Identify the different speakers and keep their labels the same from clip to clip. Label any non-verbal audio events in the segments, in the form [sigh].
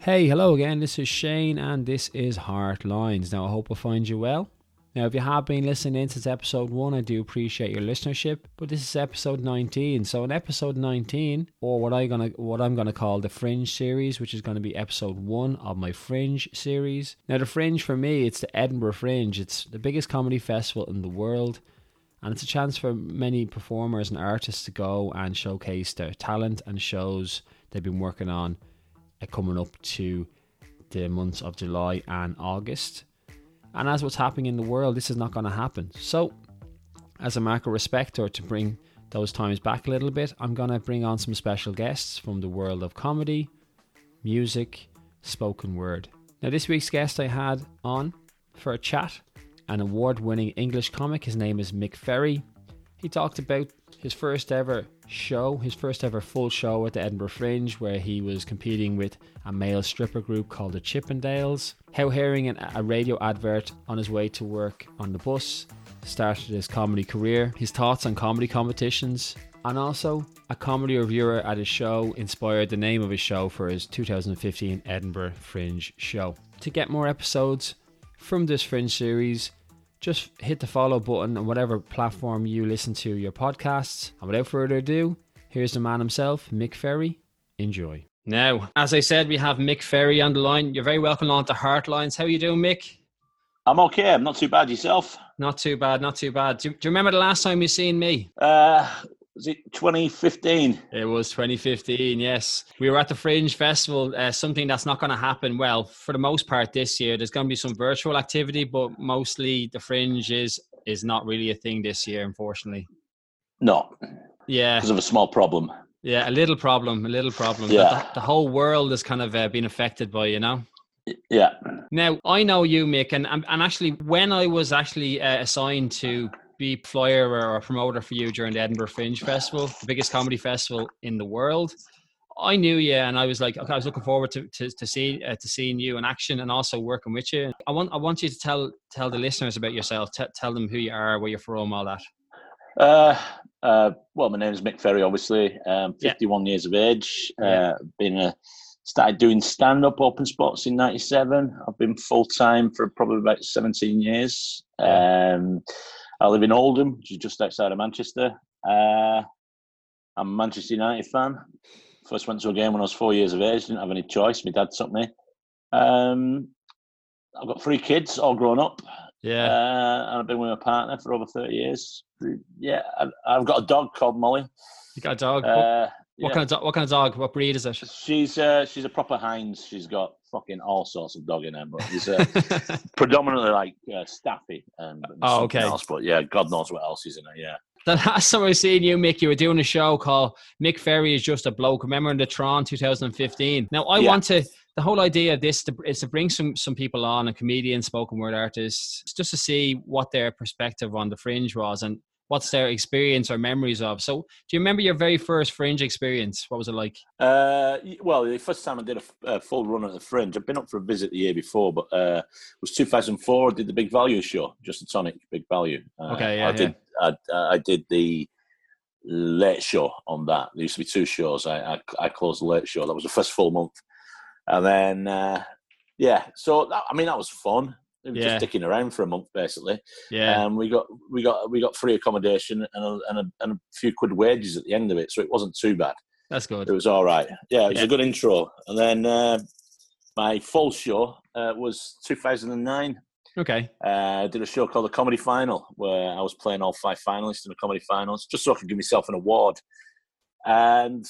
Speaker 1: Hey, hello again. This is Shane, and this is Heartlines. Now, I hope I find you well. Now, if you have been listening since episode one, I do appreciate your listenership. But this is episode 19. So, in episode 19, or what I gonna what I'm gonna call the Fringe series, which is gonna be episode one of my Fringe series. Now, the Fringe for me, it's the Edinburgh Fringe. It's the biggest comedy festival in the world. And it's a chance for many performers and artists to go and showcase their talent and shows they've been working on coming up to the months of July and August. And as what's happening in the world, this is not going to happen. So, as a mark of respect or to bring those times back a little bit, I'm going to bring on some special guests from the world of comedy, music, spoken word. Now, this week's guest I had on for a chat, an award winning English comic. His name is Mick Ferry. He talked about his first ever show, his first ever full show at the Edinburgh Fringe, where he was competing with a male stripper group called the Chippendales. How hearing an, a radio advert on his way to work on the bus started his comedy career, his thoughts on comedy competitions, and also a comedy reviewer at his show inspired the name of his show for his 2015 Edinburgh Fringe show. To get more episodes from this Fringe series, just hit the follow button on whatever platform you listen to your podcasts. And without further ado, here's the man himself, Mick Ferry. Enjoy. Now, as I said, we have Mick Ferry on the line. You're very welcome on to Heartlines. How are you doing, Mick?
Speaker 2: I'm okay. I'm not too bad. Yourself?
Speaker 1: Not too bad. Not too bad. Do, do you remember the last time you seen me?
Speaker 2: Uh, was it 2015?
Speaker 1: It was 2015, yes. We were at the Fringe Festival, uh, something that's not going to happen, well, for the most part this year. There's going to be some virtual activity, but mostly the Fringe is, is not really a thing this year, unfortunately.
Speaker 2: No.
Speaker 1: Yeah.
Speaker 2: Because of a small problem.
Speaker 1: Yeah, a little problem, a little problem.
Speaker 2: Yeah.
Speaker 1: The, the whole world has kind of uh, been affected by, you know?
Speaker 2: Yeah.
Speaker 1: Now, I know you, Mick, and, and actually, when I was actually uh, assigned to be flyer or a promoter for you during the Edinburgh Fringe Festival, the biggest comedy festival in the world. I knew you, and I was like, okay, I was looking forward to to, to see uh, to seeing you in action and also working with you. I want I want you to tell tell the listeners about yourself. T- tell them who you are, where you're from, all that.
Speaker 2: Uh, uh, well, my name is Mick Ferry. Obviously, um, 51 yeah. years of age. Uh, been a started doing stand up open spots in 97 i've been full-time for probably about 17 years um, I live in Oldham, which is just outside of Manchester. Uh, I'm a Manchester United fan. First went to a game when I was four years of age. Didn't have any choice. My dad took me. Um, I've got three kids, all grown up.
Speaker 1: Yeah.
Speaker 2: Uh, and I've been with my partner for over 30 years. Yeah. I've got a dog called Molly.
Speaker 1: You got a dog? Uh, what yeah. kind of what kind of dog? What breed is it?
Speaker 2: She's uh, she's a proper Heinz. She's got fucking all sorts of dog in her, but she's uh, [laughs] predominantly like uh, Staffy and, and
Speaker 1: oh, okay.
Speaker 2: Else, but yeah, God knows what else is in her. Yeah.
Speaker 1: The last [laughs] time I seen you, Mick, you were doing a show called Mick Ferry is just a bloke. Remember in the Tron 2015. Now I yeah. want to. The whole idea of this is to bring some some people on, a comedian, spoken word artists, just to see what their perspective on the fringe was, and what's their experience or memories of. So, do you remember your very first Fringe experience? What was it like?
Speaker 2: Uh, well, the first time I did a, a, full run at the Fringe, I've been up for a visit the year before, but uh, it was 2004. I did the Big Value show, just a tonic, Big Value.
Speaker 1: Uh, okay, yeah,
Speaker 2: I did.
Speaker 1: I,
Speaker 2: I, did the late show on that. There used to be two shows. I, I, I closed the late show. That was the first full month, and then uh, yeah. So that, I mean, that was fun yeah. just sticking around for a month basically.
Speaker 1: Yeah.
Speaker 2: Um, we got we got we got free accommodation and a, and a, and a few quid wages at the end of it, so it wasn't too bad.
Speaker 1: That's good.
Speaker 2: It was all right. Yeah, it was yeah. a good intro. And then uh, my full show uh, was 2009.
Speaker 1: Okay.
Speaker 2: Uh, I did a show called the Comedy Final where I was playing all five finalists in the comedy finals, just so I could give myself an award. And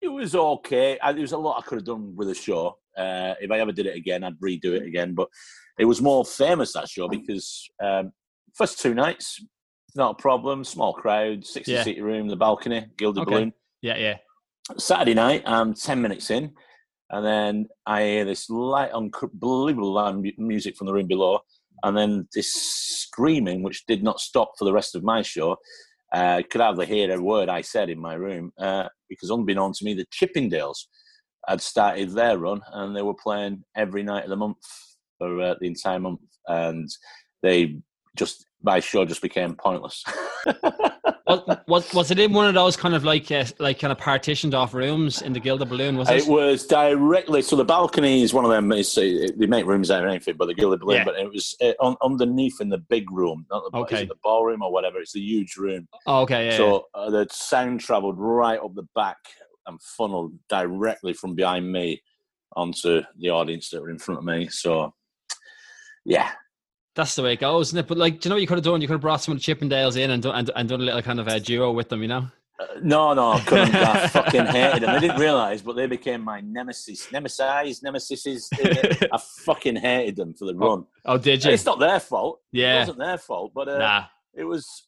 Speaker 2: it was okay. There was a lot I could have done with the show. Uh, if I ever did it again, I'd redo it again. But it was more famous that show because um, first two nights, not a problem, small crowd, 60 yeah. seat room, the balcony, gilded okay. balloon.
Speaker 1: Yeah, yeah.
Speaker 2: Saturday night, I'm 10 minutes in, and then I hear this light, unbelievable loud music from the room below, and then this screaming, which did not stop for the rest of my show. I uh, could hardly hear a word I said in my room uh, because, unbeknown to me, the Chippendales had started their run and they were playing every night of the month for uh, the entire month, and they just my show just became pointless. [laughs]
Speaker 1: was, was was it in one of those kind of like uh, like kind of partitioned off rooms in the Gilded Balloon? Was it?
Speaker 2: It was directly so the balcony is one of them. Is uh, they make rooms out of anything, but the Gilded Balloon.
Speaker 1: Yeah.
Speaker 2: But it was uh, on, underneath in the big room, not the,
Speaker 1: Okay.
Speaker 2: the ballroom or whatever. It's the huge room.
Speaker 1: Oh, okay, yeah.
Speaker 2: so uh, the sound travelled right up the back and funneled directly from behind me onto the audience that were in front of me. So yeah,
Speaker 1: That's the way it goes, isn't it? But like, do you know what you could have done? You could have brought some of the Chippendales in and done, and, and done a little kind of a duo with them, you know?
Speaker 2: Uh, no, no, I couldn't. I fucking hated them. I didn't realise, but they became my nemesis. Nemesis, nemesis. [laughs] I fucking hated them for the run.
Speaker 1: Oh, did you?
Speaker 2: It's not their fault.
Speaker 1: Yeah, It
Speaker 2: wasn't their fault, but uh,
Speaker 1: Nah.
Speaker 2: it was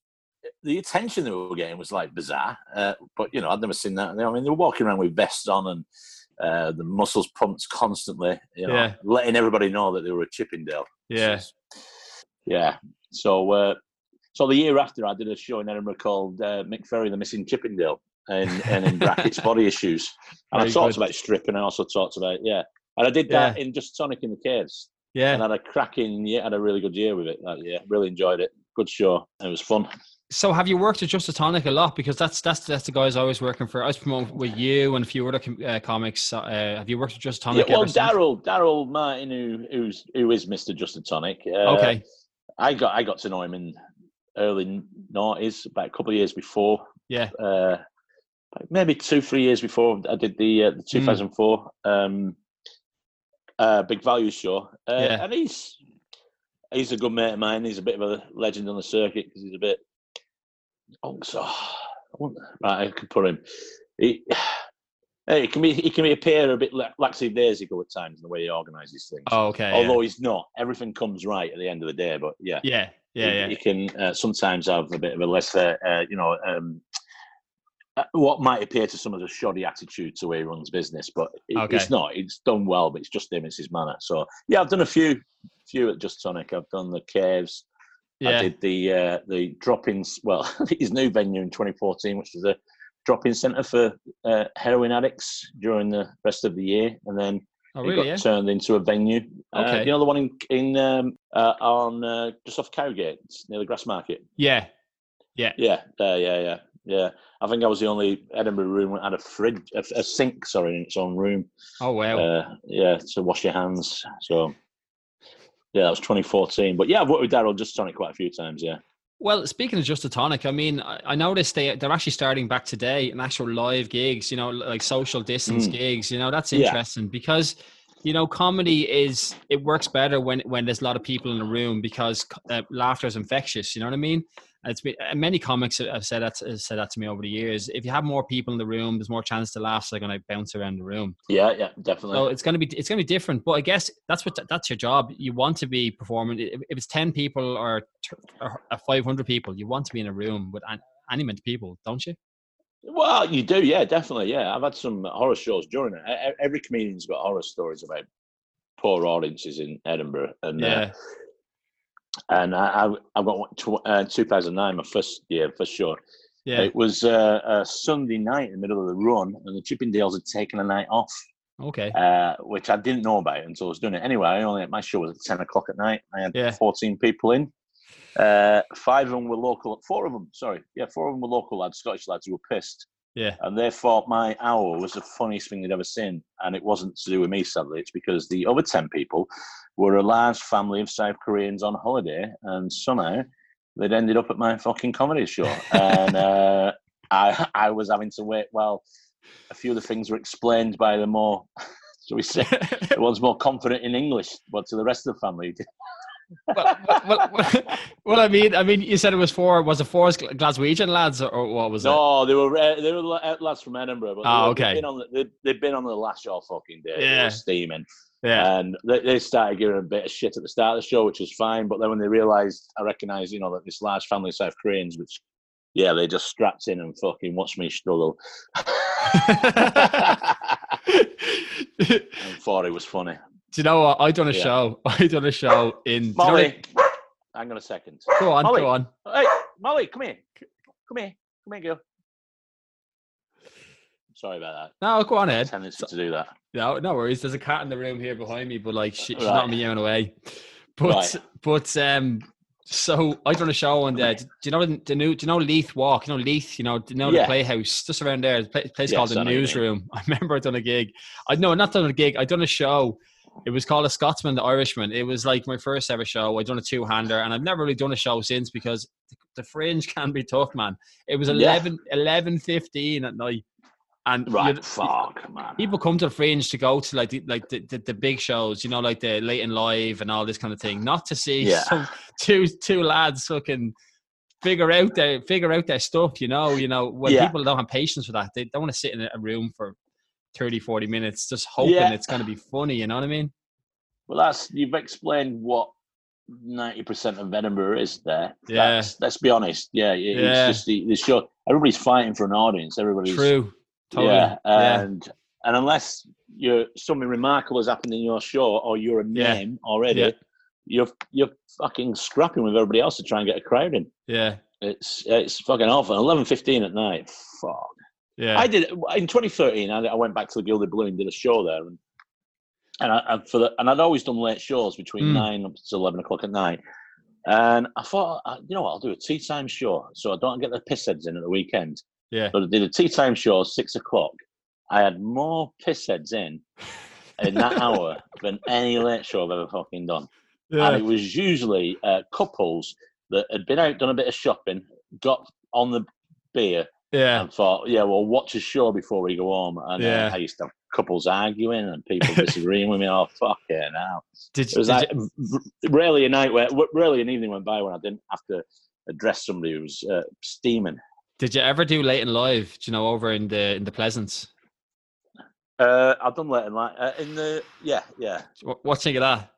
Speaker 2: the attention they were getting was like bizarre. Uh, but you know, I'd never seen that. I mean, they were walking around with vests on and uh, the muscles pumped constantly. You know,
Speaker 1: Yeah.
Speaker 2: letting everybody know that they were a Chippendale.
Speaker 1: Yeah.
Speaker 2: yeah. So, uh, so the year after, I did a show in Edinburgh called uh, Mick Ferry, the Missing Chippendale, and, and in brackets, [laughs] body issues. And
Speaker 1: Very
Speaker 2: I talked
Speaker 1: good.
Speaker 2: about stripping. I also talked about yeah. And I did that in just Tonic in the Caves
Speaker 1: Yeah.
Speaker 2: and had a cracking year, had a really good year with it that year. Really enjoyed it. Good show. It was fun.
Speaker 1: So have you worked with Just a Tonic a lot? Because that's that's that's the guys I was working for. I was promoting with you and a few other com- uh, comics. Uh, have you worked with Just a
Speaker 2: Yeah,
Speaker 1: Tonic?
Speaker 2: well,
Speaker 1: ever?
Speaker 2: Daryl, Daryl Martin, who who's who is Mr. Justin Tonic. Uh,
Speaker 1: Okay.
Speaker 2: I got I got to know him in early noughties, about a couple of years before.
Speaker 1: Yeah.
Speaker 2: Uh, maybe two, three years before I did the uh, the
Speaker 1: Hmm.
Speaker 2: 2004 um, uh, Big Value show. Uh,
Speaker 1: Yeah.
Speaker 2: And he's he's a good mate of mine. He's a bit of a legend on the circuit because he's a bit. Oh, so I wouldn't- right, I could put him. He, [sighs] Hey, he can be he can be appear a bit lackadaisical at times in the way he organises things.
Speaker 1: Oh, okay.
Speaker 2: Although he's not, everything comes right at the end of the day. But yeah,
Speaker 1: yeah. Yeah. Yeah.
Speaker 2: he,
Speaker 1: yeah.
Speaker 2: he can uh, sometimes have a bit of a less, uh, you know, um, uh, what might appear to some of the shoddy attitude to the way he runs business, but it,
Speaker 1: Okay.
Speaker 2: it's not. It's done well, but it's just him. It's his manner. So yeah, I've done a few, few at Just Tonic. I've done the caves. I did the uh, the drop-ins. Well, [laughs] his new venue in 2014, which was a drop-in centre for uh, heroin addicts during the rest of the year, and then
Speaker 1: Oh,
Speaker 2: it
Speaker 1: really?
Speaker 2: got
Speaker 1: Yeah.
Speaker 2: turned into a venue. Uh,
Speaker 1: Okay.
Speaker 2: you know the one in in um, uh, on uh, just off Cowgate near the Grassmarket.
Speaker 1: Yeah.
Speaker 2: Yeah, yeah, yeah, yeah, yeah. I think I was the only Edinburgh room that had a fridge, a, a sink, sorry, in its own room.
Speaker 1: Oh, wow.
Speaker 2: Uh, yeah, to wash your hands. So yeah, that was 2014. But yeah, I've worked with Daryl just Tonic quite a few times. Yeah.
Speaker 1: Well, speaking of just a tonic, I mean, I, noticed they they're actually starting back today in actual live gigs. You know, like social distance
Speaker 2: Mm.
Speaker 1: gigs. You know, that's
Speaker 2: Yeah.
Speaker 1: interesting because you know comedy is it works better when when there's a lot of people in a room because uh, laughter is infectious. You know what I mean? It's been, many comics have said that have said that to me over the years. If you have more people in the room, there's more chance to laugh. So they're going to bounce around the room.
Speaker 2: Yeah, yeah, definitely.
Speaker 1: So it's going to be it's going to be different. But I guess that's what that's your job. You want to be performing. If it's ten people or, five hundred people, you want to be in a room with an, any amount of people, don't you?
Speaker 2: Well, you do, yeah, definitely, yeah. I've had some horror shows during it. Every comedian's got horror stories about poor audiences in Edinburgh, and uh,
Speaker 1: Yeah,
Speaker 2: and I, I, I tw- uh, 2009, my first year, first show.
Speaker 1: yeah.
Speaker 2: It was uh, a Sunday night in the middle of the run, and the Chippendales had taken a night off,
Speaker 1: Okay.
Speaker 2: uh, which I didn't know about until I was doing it. Anyway, I only my show was at 10 o'clock at night. I had
Speaker 1: Yeah.
Speaker 2: 14 people in. Uh, five of them were local. Four of them, sorry, yeah, four of them were local lads, Scottish lads who were pissed
Speaker 1: Yeah.
Speaker 2: and therefore, my hour was the funniest thing they'd ever seen. And it wasn't to do with me, sadly. It's because the other 10 people were a large family of South Koreans on holiday, and somehow they'd ended up at my fucking comedy show. [laughs] and uh, I, I was having to wait while a few of the things were explained by the more, [laughs] shall we say, [laughs] the ones more confident in English, but to the rest of the family.
Speaker 1: Well, well, well, [laughs] well, I mean, I mean, you said it was four. Was it four Gl- Glaswegian lads, or, what was it?
Speaker 2: No, they were uh, they were la- lads from Edinburgh, but they
Speaker 1: Ah, okay.
Speaker 2: they've been on the, they, been on the last show fucking day. They
Speaker 1: Yeah.
Speaker 2: were steaming.
Speaker 1: Yeah.
Speaker 2: And they, they started giving a bit of shit at the start of the show, which was fine. But then when they realised, I recognised, you know, that this large family of South Koreans, which, yeah, they just strapped in and fucking watched me struggle. [laughs] [laughs] and thought it was funny.
Speaker 1: Do you know what? I done a
Speaker 2: Yeah.
Speaker 1: show. [laughs] I done a show in. do you know
Speaker 2: Molly, hang on a second.
Speaker 1: Go on.
Speaker 2: Molly.
Speaker 1: Go on.
Speaker 2: Hey, Molly, come here. Come here. Come here, girl. Sorry about that.
Speaker 1: No, go on Ed.
Speaker 2: Tendency to do that.
Speaker 1: No, no worries. There's a cat in the room here behind me, but like she, she's
Speaker 2: Right.
Speaker 1: not meowing away. But
Speaker 2: Right.
Speaker 1: but um, So I done a show on there. Do you know the new? Do you know Leith Walk? You know Leith. You know, Do you know
Speaker 2: Yeah.
Speaker 1: the Playhouse just around there. The place
Speaker 2: Yes,
Speaker 1: called the
Speaker 2: know what you mean.
Speaker 1: Newsroom. [laughs] I remember I done a gig. I no, not done a gig. I done a show. It was called a Scotsman, the Irishman. It was like my first ever show. I'd done a two hander, and I've never really done a show since because the, fringe [laughs] can be tough, man. It was
Speaker 2: Yeah.
Speaker 1: 11, 11 15 at night, and
Speaker 2: Right, fuck, man.
Speaker 1: people come to the fringe to go to like the, like the, the, the big shows, you know, like the late and live and all this kind of thing. Not to see
Speaker 2: Yeah.
Speaker 1: some [laughs] two two lads fucking figure out their figure out their stuff, you know. You know, when
Speaker 2: Yeah.
Speaker 1: people don't have patience for that, they don't want to sit in a room for 30, 40 minutes just hoping
Speaker 2: Yeah.
Speaker 1: it's gonna be funny, you know what I mean?
Speaker 2: Well, that's you've explained what ninety percent of Edinburgh is there.
Speaker 1: Yeah.
Speaker 2: That's, let's be honest. Yeah, it-
Speaker 1: Yeah.
Speaker 2: it's just the, the show. Everybody's fighting for an audience. Everybody's
Speaker 1: True. Totally.
Speaker 2: Yeah,
Speaker 1: Yeah.
Speaker 2: and and unless you're something remarkable has happened in your show or you're a
Speaker 1: Yeah.
Speaker 2: name already,
Speaker 1: Yeah.
Speaker 2: you're you're fucking scrapping with everybody else to try and get a crowd in.
Speaker 1: Yeah.
Speaker 2: It's it's fucking awful. Eleven fifteen at night. Fuck.
Speaker 1: Yeah.
Speaker 2: I did in 2013. I, I went back to the Gilded Balloon, did a show there, and and I, and for the and I'd always done late shows between
Speaker 1: Mm.
Speaker 2: nine up to eleven o'clock at night. And I thought, you know what, I'll do a tea time show, so I don't get the piss heads in at the weekend.
Speaker 1: yeah.
Speaker 2: So I did a tea time show six o'clock. I had more piss heads in in that [laughs] hour than any late show I've ever fucking done. And
Speaker 1: Yeah.
Speaker 2: it was usually uh, couples that had been out, done a bit of shopping, got on the beer,
Speaker 1: Yeah.
Speaker 2: and thought, yeah, well, watch a show before we go home. And
Speaker 1: Yeah.
Speaker 2: uh, I used to have couples arguing and people disagreeing with me. Oh, fuck it now.
Speaker 1: Did,
Speaker 2: It was like
Speaker 1: you-
Speaker 2: rarely a night where, rarely an evening went by when I didn't have to address somebody who was uh, steaming.
Speaker 1: did you ever do late and live? Do you know over in the in the Pleasance?
Speaker 2: Uh, I've done late in life. Uh, in the, yeah, yeah.
Speaker 1: Think of that?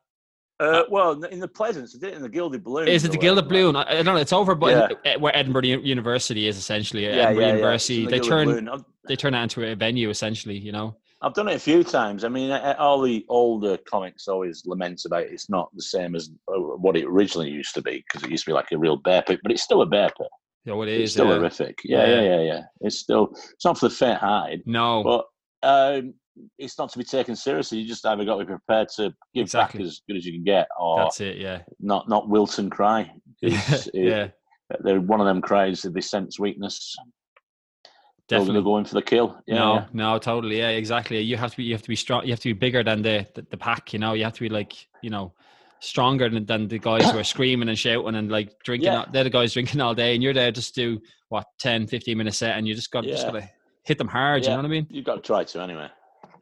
Speaker 2: Uh, well, in the Pleasance, it in the Gilded Balloon.
Speaker 1: Is it the Gilded Balloon? I, I don't know. It's over, but
Speaker 2: Yeah.
Speaker 1: where Edinburgh University is essentially.
Speaker 2: Yeah,
Speaker 1: Edinburgh
Speaker 2: yeah, yeah.
Speaker 1: University.
Speaker 2: The
Speaker 1: They turn. They turn that into a venue essentially. You know.
Speaker 2: I've done it a few times. I mean, uh, all the older comics always lament about it's not the same as uh, what it originally used to be because it used to be like a real bear pit, but it's still a bear pit.
Speaker 1: Yeah, what it
Speaker 2: It's
Speaker 1: is.
Speaker 2: still
Speaker 1: yeah.
Speaker 2: horrific. Yeah,
Speaker 1: Yeah.
Speaker 2: yeah, yeah, yeah. It's still it's not for the faint-hearted,
Speaker 1: No.
Speaker 2: but um, it's not to be taken seriously. You just either got to be prepared to give
Speaker 1: Exactly.
Speaker 2: back as good as you can get, or
Speaker 1: that's it. Yeah.
Speaker 2: not not Wilton cry. [laughs] it-
Speaker 1: yeah.
Speaker 2: they're one of them cries that they sense weakness. They're going
Speaker 1: Definitely.
Speaker 2: go in for the kill. Yeah,
Speaker 1: no,
Speaker 2: yeah.
Speaker 1: no, totally. Yeah, exactly. You have to be, you have to be strong. You have to be bigger than the, the, the pack. You know, you have to be like, you know, stronger than, than the guys who are [coughs] screaming and shouting and like drinking.
Speaker 2: Yeah.
Speaker 1: all- They're the guys drinking all day, and you're there just do what 10, 15 minute set, and you just got just
Speaker 2: got
Speaker 1: to hit them hard. You know what I mean?
Speaker 2: You've got to try to anyway.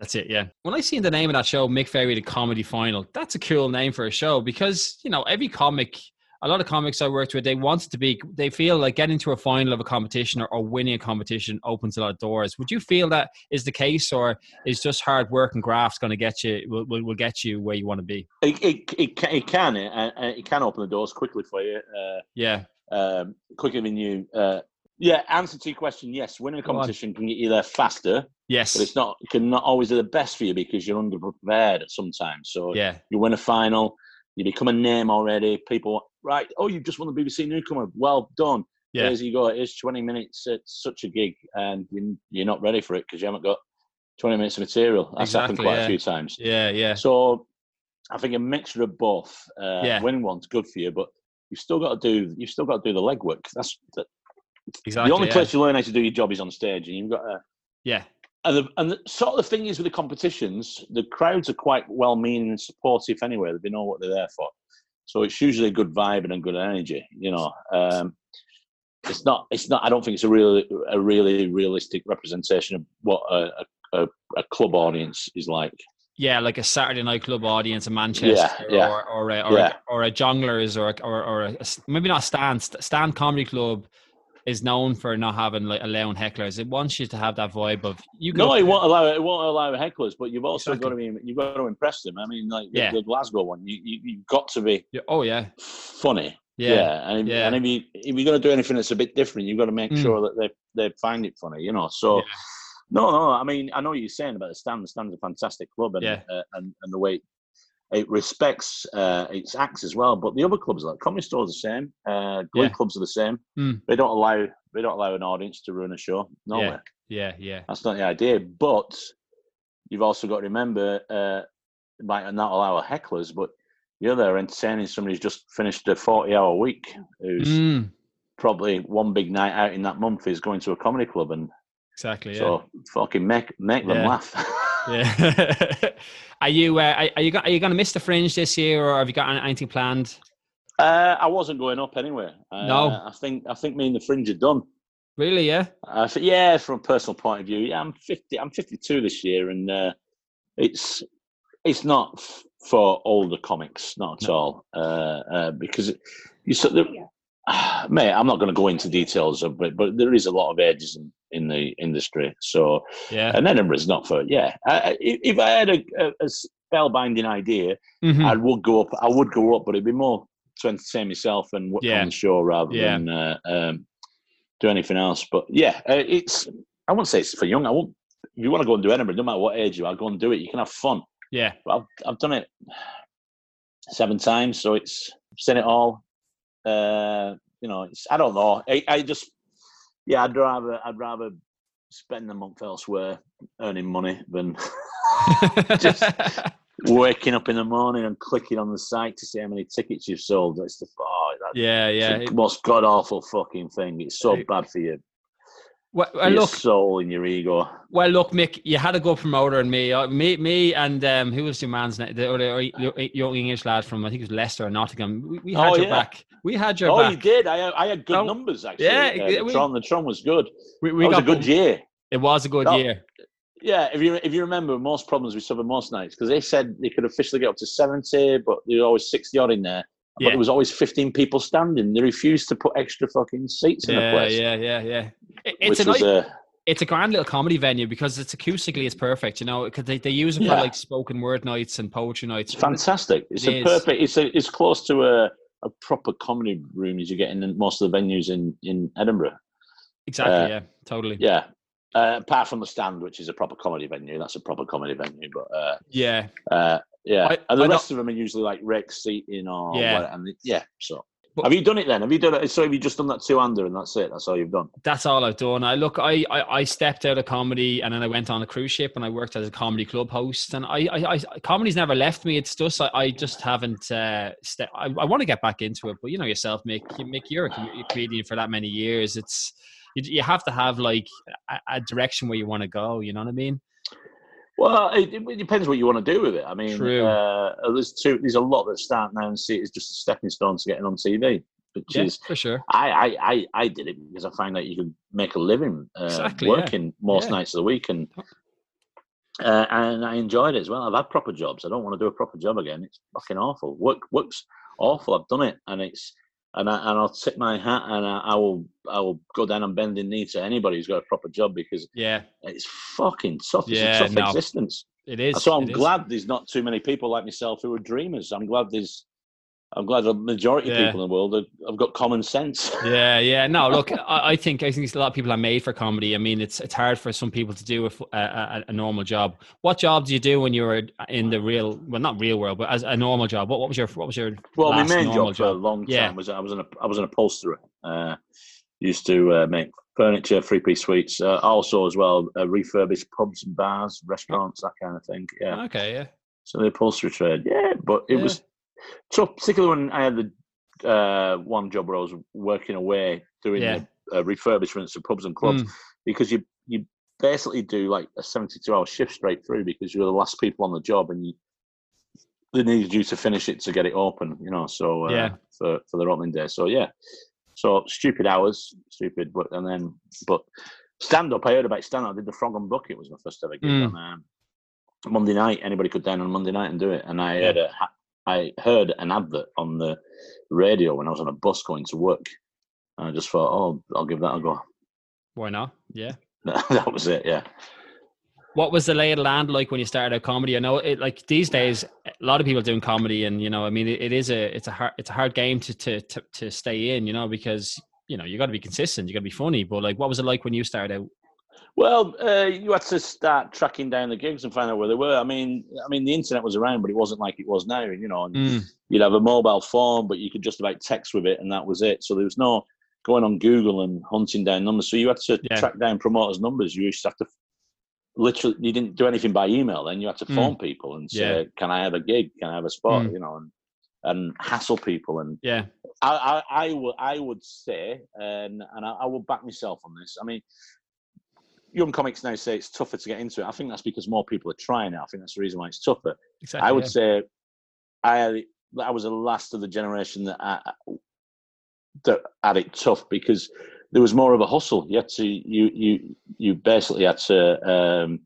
Speaker 1: That's it, yeah. When I seen the name of that show, Mick Ferry, the comedy final, that's a cool name for a show because you know every comic, a lot of comics I worked with, they wanted to be, they feel like getting to a final of a competition or, or winning a competition opens a lot of doors. Would you feel that is the case, or is just hard work and graft going to get you, will, will, will get you where you want to be?
Speaker 2: It, it, it, can, it can it, uh, uh, it can open the doors quickly for you, uh,
Speaker 1: Yeah,
Speaker 2: um, quicker than you. Uh, yeah, answer to your question: Yes, winning a competition can get you there faster,
Speaker 1: yes,
Speaker 2: but it's not can not always be the best for you because you're underprepared at sometimes. So
Speaker 1: yeah,
Speaker 2: you win a final, you become a name already. People, right? Oh, you've just won the BBC Newcomer. Well done.
Speaker 1: yeah,
Speaker 2: There you go. It is 20 minutes. It's such a gig, and you- you're not ready for it because you haven't got 20 minutes of material. That's happened quite
Speaker 1: yeah.
Speaker 2: a few times.
Speaker 1: yeah, yeah,
Speaker 2: So I think a mixture of both. Uh,
Speaker 1: Yeah.
Speaker 2: Winning one's good for you, but you've still got to do you've still got to do the legwork. That's the,
Speaker 1: exactly.
Speaker 2: the only
Speaker 1: yeah.
Speaker 2: place you learn how to do your job is on stage, and you've got to.
Speaker 1: yeah,
Speaker 2: And the, and the sort of the thing is with the competitions, the crowds are quite well-meaning and supportive anyway. They know what they're there for, so it's usually a good vibe and a good energy. You know, um, it's not. It's not. I don't think it's a really a really realistic representation of what a, a, a club audience is like.
Speaker 1: yeah, like a Saturday night club audience in Manchester,
Speaker 2: yeah.
Speaker 1: or or a, or,
Speaker 2: Yeah.
Speaker 1: a, or a Jongleurs, or a- or or a, maybe not a stand St- stand comedy club is known for not having like allowing hecklers. It wants you to have that vibe of you.
Speaker 2: No, it won't allow it won't allow hecklers, but you've also
Speaker 1: Exactly.
Speaker 2: got to be you've got to impress them. I mean, like the,
Speaker 1: Yeah.
Speaker 2: the Glasgow one, you, you you've got to be
Speaker 1: Yeah, Oh yeah,
Speaker 2: funny.
Speaker 1: yeah,
Speaker 2: and if,
Speaker 1: yeah.
Speaker 2: and if you if you're going to do anything that's a bit different, you've got to make
Speaker 1: Mm.
Speaker 2: sure that they they find it funny. You know, so.
Speaker 1: Yeah.
Speaker 2: No, no. I mean, I know what you're saying about the stand. The stand's a fantastic club, and
Speaker 1: Yeah.
Speaker 2: uh, and, and the way it, respects uh, its acts as well. But the other clubs, like comedy stores, the same. Uh, Glee
Speaker 1: Yeah.
Speaker 2: clubs are the same.
Speaker 1: Mm.
Speaker 2: They don't allow they don't allow an audience to ruin a show. No
Speaker 1: Yeah. yeah, yeah,
Speaker 2: That's not the idea. But you've also got to remember, uh, it might not allow hecklers, but you're there entertaining somebody who's just finished a 40 hour week who's mm. probably one big night out in that month is going to a comedy club and
Speaker 1: exactly
Speaker 2: so
Speaker 1: yeah.
Speaker 2: fucking make make them laugh [laughs]
Speaker 1: yeah [laughs] are you uh, are you gonna are you going to miss the fringe this year or have you got anything planned
Speaker 2: uh, I wasn't going up anyway. Uh,
Speaker 1: no,
Speaker 2: I think I think me and the fringe are done.
Speaker 1: Really? Yeah.
Speaker 2: Uh, yeah, from a personal point of view, yeah, I'm 50. I'm 52 this year, and uh, it's it's not f- for older comics, not at no. all, uh, uh, because you sort of, [sighs] mate. I'm not going to go into details of it, but there is a lot of ages in, in the industry. So
Speaker 1: yeah,
Speaker 2: and Edinburgh's not for yeah. I, if I had a, a, spellbinding idea, mm-hmm. I would go up. I would go up, but it'd be more to entertain myself and work yeah. on the show rather yeah. than uh, um, do anything else. But yeah, uh, it's I won't say it's for young. I won't. If you want to go and do Edinburgh, no matter what age you are, go and do it. You can have fun.
Speaker 1: Yeah,
Speaker 2: but I've I've done it seven times, so it's I've seen it all. Uh, you know, it's I don't know. I, I just yeah, I'd rather I'd rather spend the month elsewhere earning money than [laughs] just [laughs] waking up in the morning and clicking on the site to see how many tickets you've sold. It's the oh,
Speaker 1: yeah, yeah,
Speaker 2: the most god awful fucking thing. It's so bad for you.
Speaker 1: Well, well look,
Speaker 2: soul and your ego.
Speaker 1: Well, look, Mick, you had a good promoter and me, uh, me, me, and um, who was your man's name? The, young English lad from I think it was Leicester or Nottingham. We, we had oh, your yeah. back. We had your back.
Speaker 2: oh,
Speaker 1: back.
Speaker 2: you did. I, I had good oh, numbers actually.
Speaker 1: Yeah,
Speaker 2: uh, the Tron, the Tron was good.
Speaker 1: We, we
Speaker 2: was a good year.
Speaker 1: It was a good that, year.
Speaker 2: Yeah, if you if you remember, most problems we suffered most nights because they said they could officially get up to seventy, but there was always sixty odd in there. But yeah. there was always fifteen people standing. They refused to put extra fucking seats
Speaker 1: in
Speaker 2: yeah, the place.
Speaker 1: Yeah, yeah, yeah. it's a nice, a, it's a grand little comedy venue because it's acoustically it's perfect. You know, because they, they use it yeah. for like spoken word nights and poetry nights.
Speaker 2: It's fantastic. It's it a is. perfect. It's a, it's close to a, a proper comedy room as you get in most of the venues in in Edinburgh.
Speaker 1: Exactly. Uh, yeah. Totally.
Speaker 2: Yeah. Uh, apart from the stand, which is a proper comedy venue, that's a proper comedy venue. But uh,
Speaker 1: yeah,
Speaker 2: uh, yeah, I, and the I rest of them are usually like Rick seating or yeah, what, and the, yeah. So but, have you done it then? Have you done it? So have you just done that two under and that's it? That's all you've done.
Speaker 1: That's all I've done. I look, I, I, I stepped out of comedy and then I went on a cruise ship and I worked as a comedy club host. And I, I, I comedy's never left me. It's just I, I just haven't. Uh, ste- I, I want to get back into it, but you know yourself, Mick. Mick, you're a comedian for that many years. It's you, you have to have like a, a direction where you want to go. You know what I mean?
Speaker 2: Well, it, it, depends what you want to do with it. I mean, uh, there's two. There's a lot that start now and see it as just a stepping stone to getting on TV. Which
Speaker 1: yeah,
Speaker 2: is
Speaker 1: for sure.
Speaker 2: I, I, I, I did it because I find that you can make a living uh, exactly, working yeah. most yeah. nights of the week, and uh, and I enjoyed it as well. I've had proper jobs. I don't want to do a proper job again. It's fucking awful. Work works awful. I've done it, and it's and I and I'll tip my hat and I, I, will I will go down and bend the knee to anybody who's got a proper job because
Speaker 1: yeah,
Speaker 2: it's fucking tough. It's yeah, a tough no, existence.
Speaker 1: It is.
Speaker 2: So I'm glad is. there's not too many people like myself who are dreamers. I'm glad there's I'm glad the majority yeah. of people in the world have, got common sense. [laughs]
Speaker 1: Yeah, yeah. No, look, I, I, think I think a lot of people are made for comedy. I mean, it's it's hard for some people to do a, a, a, normal job. What job do you do when you were in the real, well, not real world, but as a normal job? What, what was your what was your
Speaker 2: well, my main job, job, for a long time yeah. was I was an I was an upholsterer. Uh, used to uh, make furniture, three piece suites. Uh, also, as well, uh, refurbish pubs and bars, restaurants, that kind of thing. Yeah.
Speaker 1: Okay. Yeah.
Speaker 2: So the upholstery trade, yeah, but it yeah. was so particularly when I had the uh, one job where I was working away doing yeah. the, uh, refurbishments of pubs and clubs, mm. because you you basically do like a seventy-two hour shift straight through because you're the last people on the job and you they needed you to finish it to get it open, you know. So uh,
Speaker 1: yeah,
Speaker 2: for for the opening day. So yeah, so stupid hours, stupid, but and then but stand up. I heard about stand up. I did the Frog and Bucket was my first ever gig mm. on um, Monday night. Anybody could down on Monday night and do it, and I yeah. had a I heard an advert on the radio when I was on a bus going to work. And I just thought, oh, I'll give that a go.
Speaker 1: Why not? Yeah. [laughs]
Speaker 2: that was it. Yeah.
Speaker 1: What was the lay of the land like when you started out comedy? I know it like these days, a lot of people doing comedy, and you know, I mean, it, it is a it's a hard it's a hard game to to to, to stay in, you know, because you know you got to be consistent, you got to be funny. But like, what was it like when you started out?
Speaker 2: Well, uh, you had to start tracking down the gigs and find out where they were. I mean, I mean, the internet was around, but it wasn't like it was now. You know, mm. you'd have a mobile phone, but you could just about text with it, and that was it. So there was no going on Google and hunting down numbers. So you had to yeah. track down promoters' numbers. You used to have to literally. You didn't do anything by email. Then you had to mm. phone mm. people and say, yeah. "Can I have a gig? Can I have a spot?" Mm. You know, and and hassle people. And
Speaker 1: yeah,
Speaker 2: I, I, I would I would say, and and I, I will back myself on this. I mean, young comics now say it's tougher to get into it. I think that's because more people are trying it. I think that's the reason why it's tougher. Exactly, I would yeah. say I I was the last of the generation that I, that had it tough because there was more of a hustle. You had to you you you basically had to um,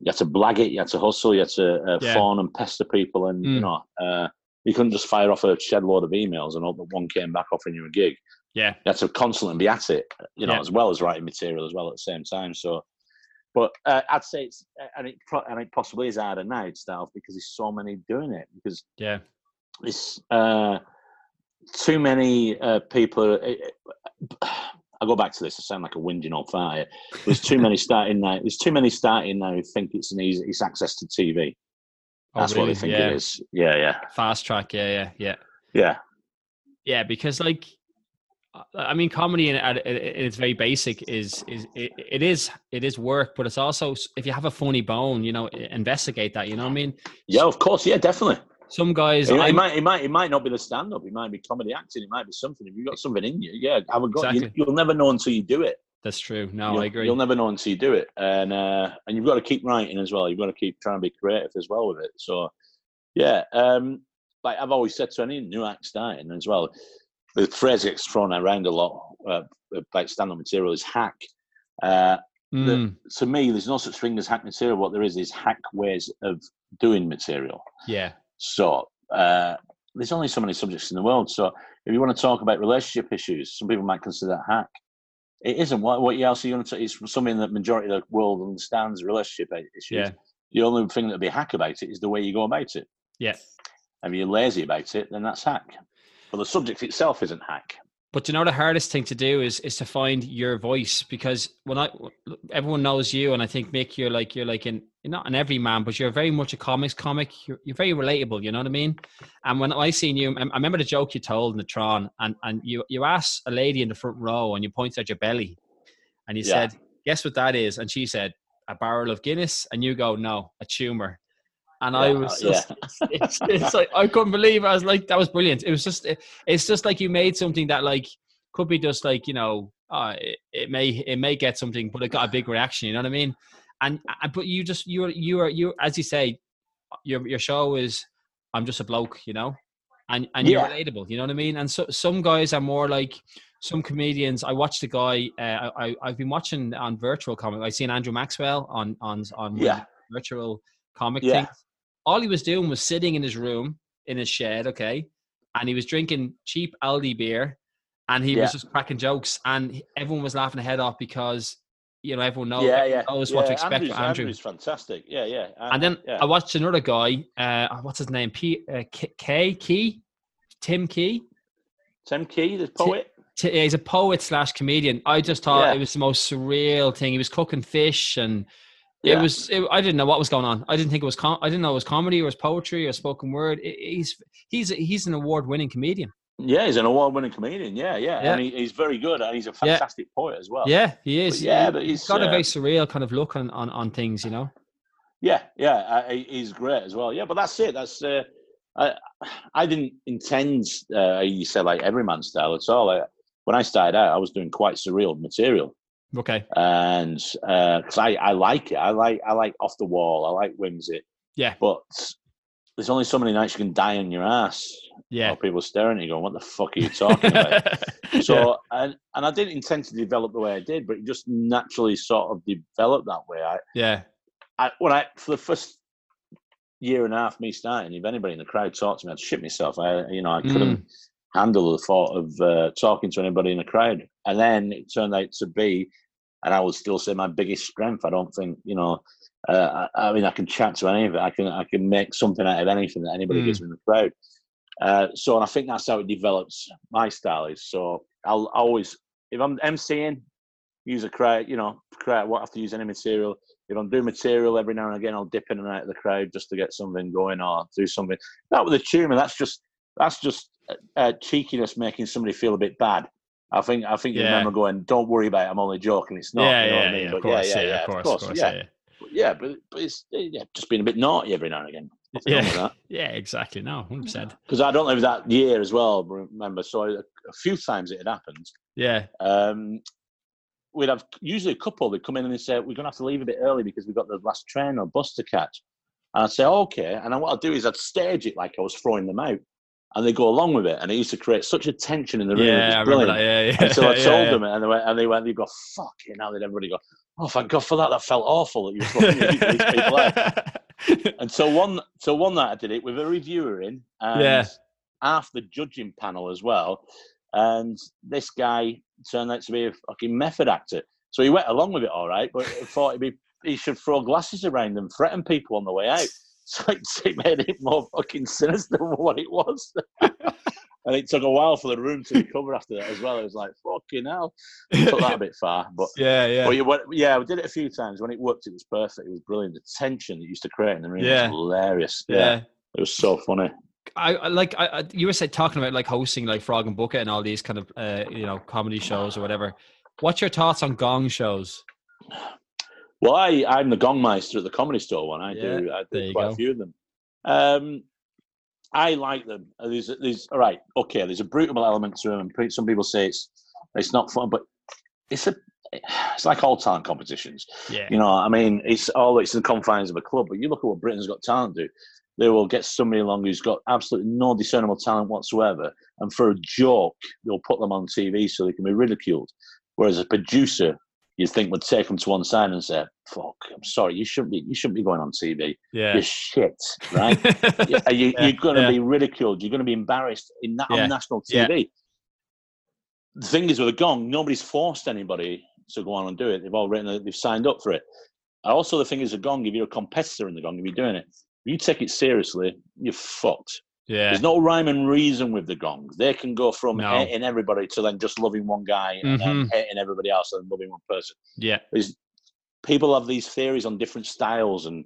Speaker 2: you had to blag it. You had to hustle. You had to uh, yeah. fawn and pester people, and mm. you know uh, you couldn't just fire off a shed load of emails and hope that one came back offering you a gig.
Speaker 1: Yeah,
Speaker 2: you had to constantly be at it. You know, yeah. as well as writing material as well at the same time. So. But uh, I'd say it's and it and it possibly is harder now itself because there's so many doing it because
Speaker 1: yeah,
Speaker 2: it's uh, too many uh, people. [sighs] I go back to this. I sound like a whinging old fire. There's too many [laughs] starting now. There's too many starting now who think it's an easy. It's access to TV. Oh, That's really? what they think yeah. it is. Yeah, yeah.
Speaker 1: Fast track. Yeah, yeah, yeah.
Speaker 2: Yeah.
Speaker 1: Yeah, because like, I mean, comedy in, in its very basic is is it, it is it is work, but it's also if you have a funny bone, you know, investigate that. You know what I mean?
Speaker 2: Yeah, of course. Yeah, definitely.
Speaker 1: Some guys,
Speaker 2: it, it might, it might, it might not be the stand-up. It might be comedy acting. It might be something. If you've got something in you, yeah, have a go. Exactly. You, will never know until you do it.
Speaker 1: That's true. No,
Speaker 2: you'll,
Speaker 1: I agree.
Speaker 2: You'll never know until you do it, and uh, and you've got to keep writing as well. You've got to keep trying to be creative as well with it. So, yeah, um, like I've always said to any new act starting as well, the phrase gets thrown around a lot uh, about stand-up material is hack. Uh, mm. the, to me, there's no such thing as hack material. What there is is hack ways of doing material.
Speaker 1: Yeah.
Speaker 2: So uh, there's only so many subjects in the world. So if you want to talk about relationship issues, some people might consider that hack. It isn't. What, what else are you going to? It's something that majority of the world understands relationship issues.
Speaker 1: Yeah.
Speaker 2: The only thing that'd be hack about it is the way you go about it.
Speaker 1: Yeah.
Speaker 2: And if you're lazy about it, then that's hack. But the subject itself isn't hack.
Speaker 1: But you know the hardest thing to do is is to find your voice? Because when I everyone knows you and I think Mick you're like you're like in you're not an everyman but you're very much a comics comic. You're, you're very relatable you know what I mean? And when I seen you I remember the joke you told in the Tron and and you you asked a lady in the front row and you pointed at your belly and you yeah. said guess what that is? And she said a barrel of Guinness. And you go no a tumor and yeah, I was just, yeah. it's, it's, like I couldn't believe it. I was like, that was brilliant. It was just, it, it's just like you made something that like could be just like you know, uh, it, it, may it may get something, but it got a big reaction. You know what I mean? And and but you just you are you are you as you say, your your show is I'm just a bloke, you know, and and you're relatable. You know what I mean? And so some guys are more like some comedians. I watched a guy. Uh, I I've been watching on virtual comic. I seen Andrew Maxwell on on on
Speaker 2: yeah.
Speaker 1: virtual comic yeah. things all he was doing was sitting in his room in his shed, okay, and he was drinking cheap Aldi beer, and he yeah. was just cracking jokes, and everyone was laughing their head off because you know everyone knows,
Speaker 2: yeah, yeah.
Speaker 1: knows
Speaker 2: yeah,
Speaker 1: what to expect Andrew's,
Speaker 2: from Andrew. Andrew's fantastic, yeah, yeah.
Speaker 1: And, and then yeah. I watched another guy. Uh, what's his name? P uh, K Key, Tim Key.
Speaker 2: Tim Key, the poet.
Speaker 1: T- he's a poet slash comedian. I just thought it was the most surreal thing. He was cooking fish and yeah. It was. It, I didn't know what was going on. I didn't think it was. Com- I didn't know it was comedy or it was poetry or spoken word. It, he's he's he's an award winning comedian.
Speaker 2: Yeah, he's an award winning comedian. Yeah, yeah, yeah. and he, he's very good. And he's a fantastic
Speaker 1: yeah.
Speaker 2: poet as well.
Speaker 1: Yeah, he is.
Speaker 2: But yeah, but he's,
Speaker 1: he's got uh, a very surreal kind of look on, on on things. You know.
Speaker 2: Yeah, yeah, uh, he's great as well. Yeah, but that's it. That's. Uh, I, I didn't intend. Uh, you said like every man style at all. I, when I started out, I was doing quite surreal material.
Speaker 1: Okay.
Speaker 2: And because uh, I, I like it, I like I like off the wall, I like whimsy.
Speaker 1: Yeah.
Speaker 2: But there's only so many nights you can die on your ass.
Speaker 1: Yeah.
Speaker 2: Or people staring at you going, "What the fuck are you talking about?" [laughs] so yeah. and and I didn't intend to develop the way I did, but it just naturally sort of developed that way. I
Speaker 1: yeah.
Speaker 2: I when I for the first year and a half me starting, if anybody in the crowd talked to me, I'd shit myself. I you know I couldn't. Mm handle the thought of uh, talking to anybody in a crowd. And then it turned out to be, and I would still say my biggest strength. I don't think you know. Uh, I, I, mean, I can chat to any of it. I can I can make something out of anything that anybody mm. gives me in the crowd. Uh, so, and I think that's how it develops. My style is so. I'll always, if I'm emceeing, use a crowd. You know, crowd. What have to use any material. If I'm doing material every now and again, I'll dip in and out of the crowd just to get something going or do something. Not with a tumour. That's just that's just uh, cheekiness making somebody feel a bit bad. I think I think yeah. you remember going, "Don't worry about it. I'm only joking. It's not."
Speaker 1: Yeah,
Speaker 2: you know
Speaker 1: yeah, I mean?
Speaker 2: but
Speaker 1: course, yeah, yeah, yeah, of course, of course,
Speaker 2: yeah. yeah. But, yeah, but, but it's yeah, just being a bit naughty every now and again.
Speaker 1: yeah, [laughs] yeah, exactly. No, hundred percent.
Speaker 2: Because I don't know that year as well. Remember, so a, a few times it had happened.
Speaker 1: Yeah.
Speaker 2: Um, we'd have usually a couple. They'd come in and they say, "We're going to have to leave a bit early because we've got the last train or bus to catch." And I'd say, "Okay." And then what I'd do is I'd stage it like I was throwing them out, and they go along with it. And it used to create such a tension in the room.
Speaker 1: Yeah, I remember that. Yeah, yeah.
Speaker 2: So I [laughs] told
Speaker 1: yeah, yeah.
Speaker 2: them, and they went, and they went, "You go fucking hell!" Did everybody go? Oh, thank God for that. That felt awful that you were throwing these people out. [laughs] And so one, so one night I did it with a reviewer in, and
Speaker 1: Yeah.
Speaker 2: half the judging panel as well. And this guy turned out to be a fucking method actor. So he went along with it all right, but thought he'd be, he should throw glasses around and threaten people on the way out. [laughs] It made it more fucking sinister than what it was. [laughs] and it took a while for the room to recover after that as well. It was like, fucking hell. Took that a bit far. [laughs] But
Speaker 1: yeah, yeah.
Speaker 2: but you went, yeah, we did it a few times. When it worked, it was perfect. It was brilliant. The tension that used to create in the room
Speaker 1: Yeah.
Speaker 2: was hilarious.
Speaker 1: yeah.
Speaker 2: It was so funny.
Speaker 1: I, I like I, you were say, talking about like hosting like Frog and Bucket and all these kind of uh, you know comedy shows or whatever. What's your thoughts on gong shows?
Speaker 2: Well, I, I'm the gongmeister at the comedy store one. I
Speaker 1: Yeah,
Speaker 2: do. I do quite
Speaker 1: go.
Speaker 2: a few of them. Um, I like them. There's, there's, all right, okay. There's a brutal element to them. Some people say it's, it's not fun, but it's a, it's like all talent competitions.
Speaker 1: Yeah,
Speaker 2: You know, I mean, it's all it's in the confines of a club. But you look at what Britain's Got Talent do. They will get somebody along who's got absolutely no discernible talent whatsoever, and for a joke, they'll put them on TV so they can be ridiculed. Whereas a producer, you'd think would take them to one side and say, "Fuck, I'm sorry, you shouldn't be, you shouldn't be going on TV.
Speaker 1: yeah,
Speaker 2: You're shit, right? [laughs] you, are you,
Speaker 1: Yeah,
Speaker 2: you're going to
Speaker 1: yeah.
Speaker 2: be ridiculed. You're going to be embarrassed in
Speaker 1: Yeah,
Speaker 2: on national. TV. The thing is with a gong, nobody's forced anybody to go on and do it. They've all written, it, they've signed up for it. Also, the thing is, a gong, if you're a competitor in the gong, if you're doing it, if you take it seriously, you're fucked.
Speaker 1: Yeah,
Speaker 2: There's no rhyme and reason with the gongs. They can go from
Speaker 1: No.
Speaker 2: hating everybody to then just loving one guy and then
Speaker 1: Mhm.
Speaker 2: hating everybody else and loving one person
Speaker 1: yeah,
Speaker 2: is people have these theories on different styles and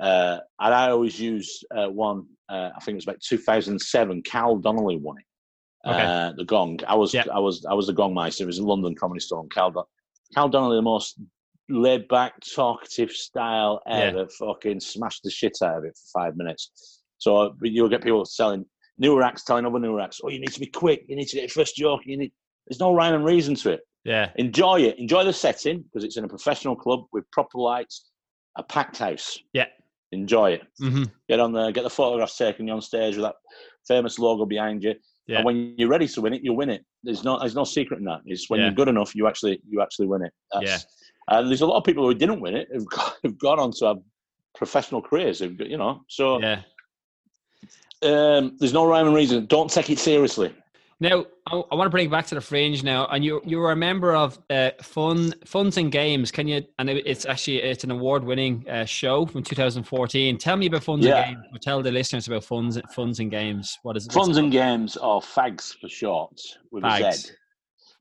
Speaker 2: uh, and I always use uh, one. Uh, I think it was about 2007. Carl Donnelly won it.
Speaker 1: Okay.
Speaker 2: Uh, the Gong. I was
Speaker 1: Yeah.
Speaker 2: I was I was the Gong Meister. It was a London comedy store. And Carl Don- Carl Donnelly, the most laid back, talkative style
Speaker 1: Yeah.
Speaker 2: ever. Fucking smashed the shit out of it for five minutes. So you'll get people selling newer acts, telling other newer acts, "Oh, you need to be quick. You need to get your first joke. You need." There's no rhyme and reason to it
Speaker 1: yeah,
Speaker 2: enjoy it. Enjoy the setting because it's in a professional club with proper lights, a packed house.
Speaker 1: Yeah.
Speaker 2: Enjoy it.
Speaker 1: hmm
Speaker 2: Get on there, get the photographs taken You're on stage with that famous logo behind you.
Speaker 1: Yeah.
Speaker 2: And when you're ready to win it, you win it. There's no there's no secret in that. It's when
Speaker 1: Yeah.
Speaker 2: you're good enough, you actually you actually win it. That's,
Speaker 1: Yeah.
Speaker 2: And there's a lot of people who didn't win it who've, [laughs] got, who've gone on to have professional careers. You know, so
Speaker 1: yeah.
Speaker 2: Um, there's no rhyme and reason. Don't take it seriously.
Speaker 1: Now, I, I want to bring it back to the fringe now, and you you were a member of uh, Fun Funz and Games. Can you? And it, it's actually it's an award winning uh, show from 2014. Tell me about Funz
Speaker 2: Yeah.
Speaker 1: and Games. Or tell the listeners about Funz Funz and Games. What is it?
Speaker 2: Funz and games, or fags for short, with a
Speaker 1: Fags.
Speaker 2: Z.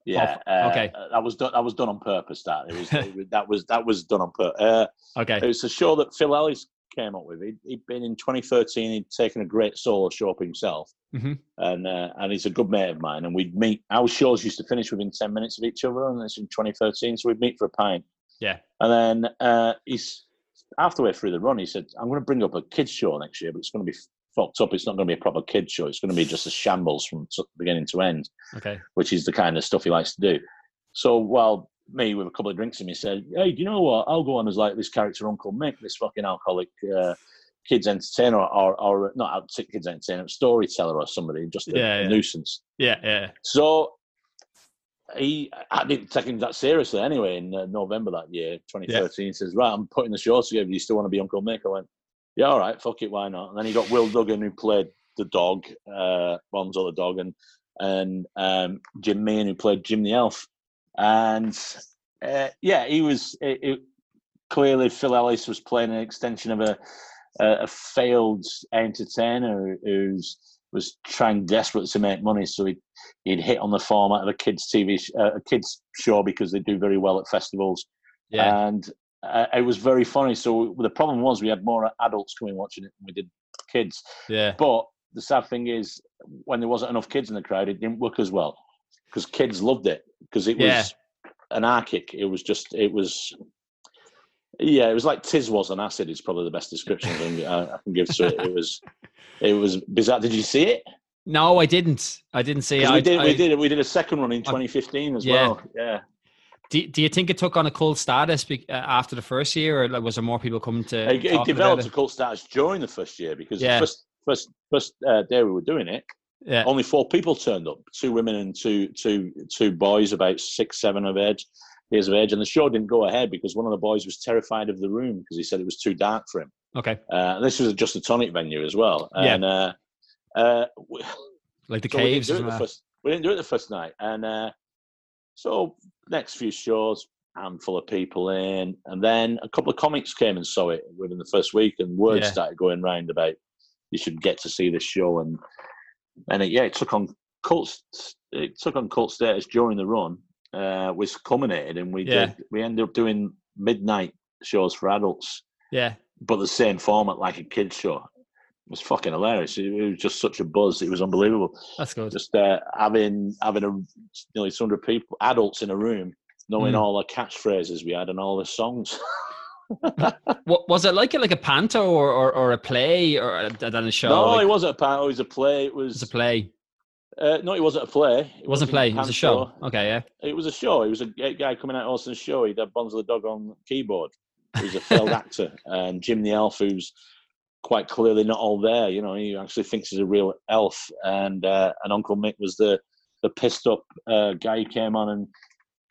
Speaker 2: Yeah.
Speaker 1: Oh, okay.
Speaker 2: uh, that was done. That was done on purpose. That it was. it was- that was that was done on purpose. Uh, [laughs]
Speaker 1: Okay.
Speaker 2: it was a show that Phil Ellis came up with. He'd, he'd been in 2013. He'd taken a great solo show up himself,
Speaker 1: Mhm.
Speaker 2: and uh, and he's a good mate of mine. And we'd meet. Our shows used to finish within 10 minutes of each other, and it's in 2013. So we'd meet for a pint.
Speaker 1: Yeah.
Speaker 2: And then uh, he's halfway through the run. He said, "I'm going to bring up a kids show next year, but it's going to be fucked up. It's not going to be a proper kids show. It's going to be just a shambles from beginning to end."
Speaker 1: Okay.
Speaker 2: which is the kind of stuff he likes to do. So while me with a couple of drinks in me said, "Hey, do you know what? I'll go on as like this character Uncle Mick, this fucking alcoholic uh, kids entertainer, or, or not kids entertainer, storyteller, or somebody, just a,
Speaker 1: Yeah,
Speaker 2: a nuisance."
Speaker 1: Yeah. Yeah.
Speaker 2: So he, I didn't take him that seriously anyway. In uh, November that year, 2013, he says, "Right, I'm putting the show together. Do you still want to be Uncle Mick?" I went, "Yeah, all right, fuck it, why not?" And then he got Will Duggan, who played the dog, uh, Bonzo the dog, and and um, Jim Meehan, who played Jim the elf. And uh, yeah, he was it, it, clearly Phil Ellis was playing an extension of a a, a failed entertainer who was trying desperate to make money. So he he'd hit on the format of a kids TV sh- uh, a kids show because they do very well at festivals,
Speaker 1: Yeah.
Speaker 2: and uh, it was very funny. So the problem was we had more adults coming watching it than we did kids.
Speaker 1: Yeah.
Speaker 2: But the sad thing is, when there wasn't enough kids in the crowd, it didn't work as well because kids loved it because it was
Speaker 1: Yeah.
Speaker 2: anarchic. It was just, it was, Yeah, it was like Tiswas an acid. Is probably the best description I can, I can give to it. It was, [laughs] it was bizarre. Did you see it?
Speaker 1: No, I didn't. I didn't see it.
Speaker 2: We did.
Speaker 1: I,
Speaker 2: we did. We did a second run in 2015 as
Speaker 1: yeah.
Speaker 2: well. Yeah.
Speaker 1: Do, do you think it took on a cult status uh, after the first year, or like, was there more people coming to?
Speaker 2: It, it developed a cult status during the first year because yeah. the first first first uh, day we were doing it,
Speaker 1: yeah.
Speaker 2: only four people turned up: two women and two two two boys, about six seven of age years of age. And the show didn't go ahead because one of the boys was terrified of the room because he said it was too dark for him.
Speaker 1: Okay.
Speaker 2: Uh, this was just a tonic venue as well.
Speaker 1: Yeah.
Speaker 2: And uh, uh,
Speaker 1: like the
Speaker 2: so
Speaker 1: caves.
Speaker 2: We didn't, do it the first, we didn't do it the first night, and uh, so next few shows, handful of people in, and then a couple of comics came and saw it within the first week, and word
Speaker 1: Yeah.
Speaker 2: started going round about you should get to see this show, and and it, yeah, it took on cult, it took on cult status during the run, uh, was culminated, and we
Speaker 1: Yeah.
Speaker 2: did we ended up doing midnight shows for adults,
Speaker 1: Yeah.
Speaker 2: but the same format like a kids show. It was fucking hilarious. It, it was just such a buzz. It was unbelievable
Speaker 1: That's good.
Speaker 2: just uh, having having a nearly 200 people adults in a room knowing
Speaker 1: Mm.
Speaker 2: all the catchphrases we had and all the songs [laughs]
Speaker 1: What was it like? Like a panto or, or, or a play or a, than a show?
Speaker 2: no
Speaker 1: like,
Speaker 2: it wasn't a panel it was a play it
Speaker 1: it was
Speaker 2: was
Speaker 1: a play.
Speaker 2: uh, no it wasn't a play
Speaker 1: It wasn't a play. It was a show.
Speaker 2: panto.
Speaker 1: Okay. Yeah.
Speaker 2: it was a show it was a guy coming out of Austin's show he'd had Bonzo the dog on keyboard he was a failed [laughs] actor and Jim the elf who's quite clearly not all there you know he actually thinks he's a real elf and uh, and Uncle Mick was the the pissed up uh, guy who came on and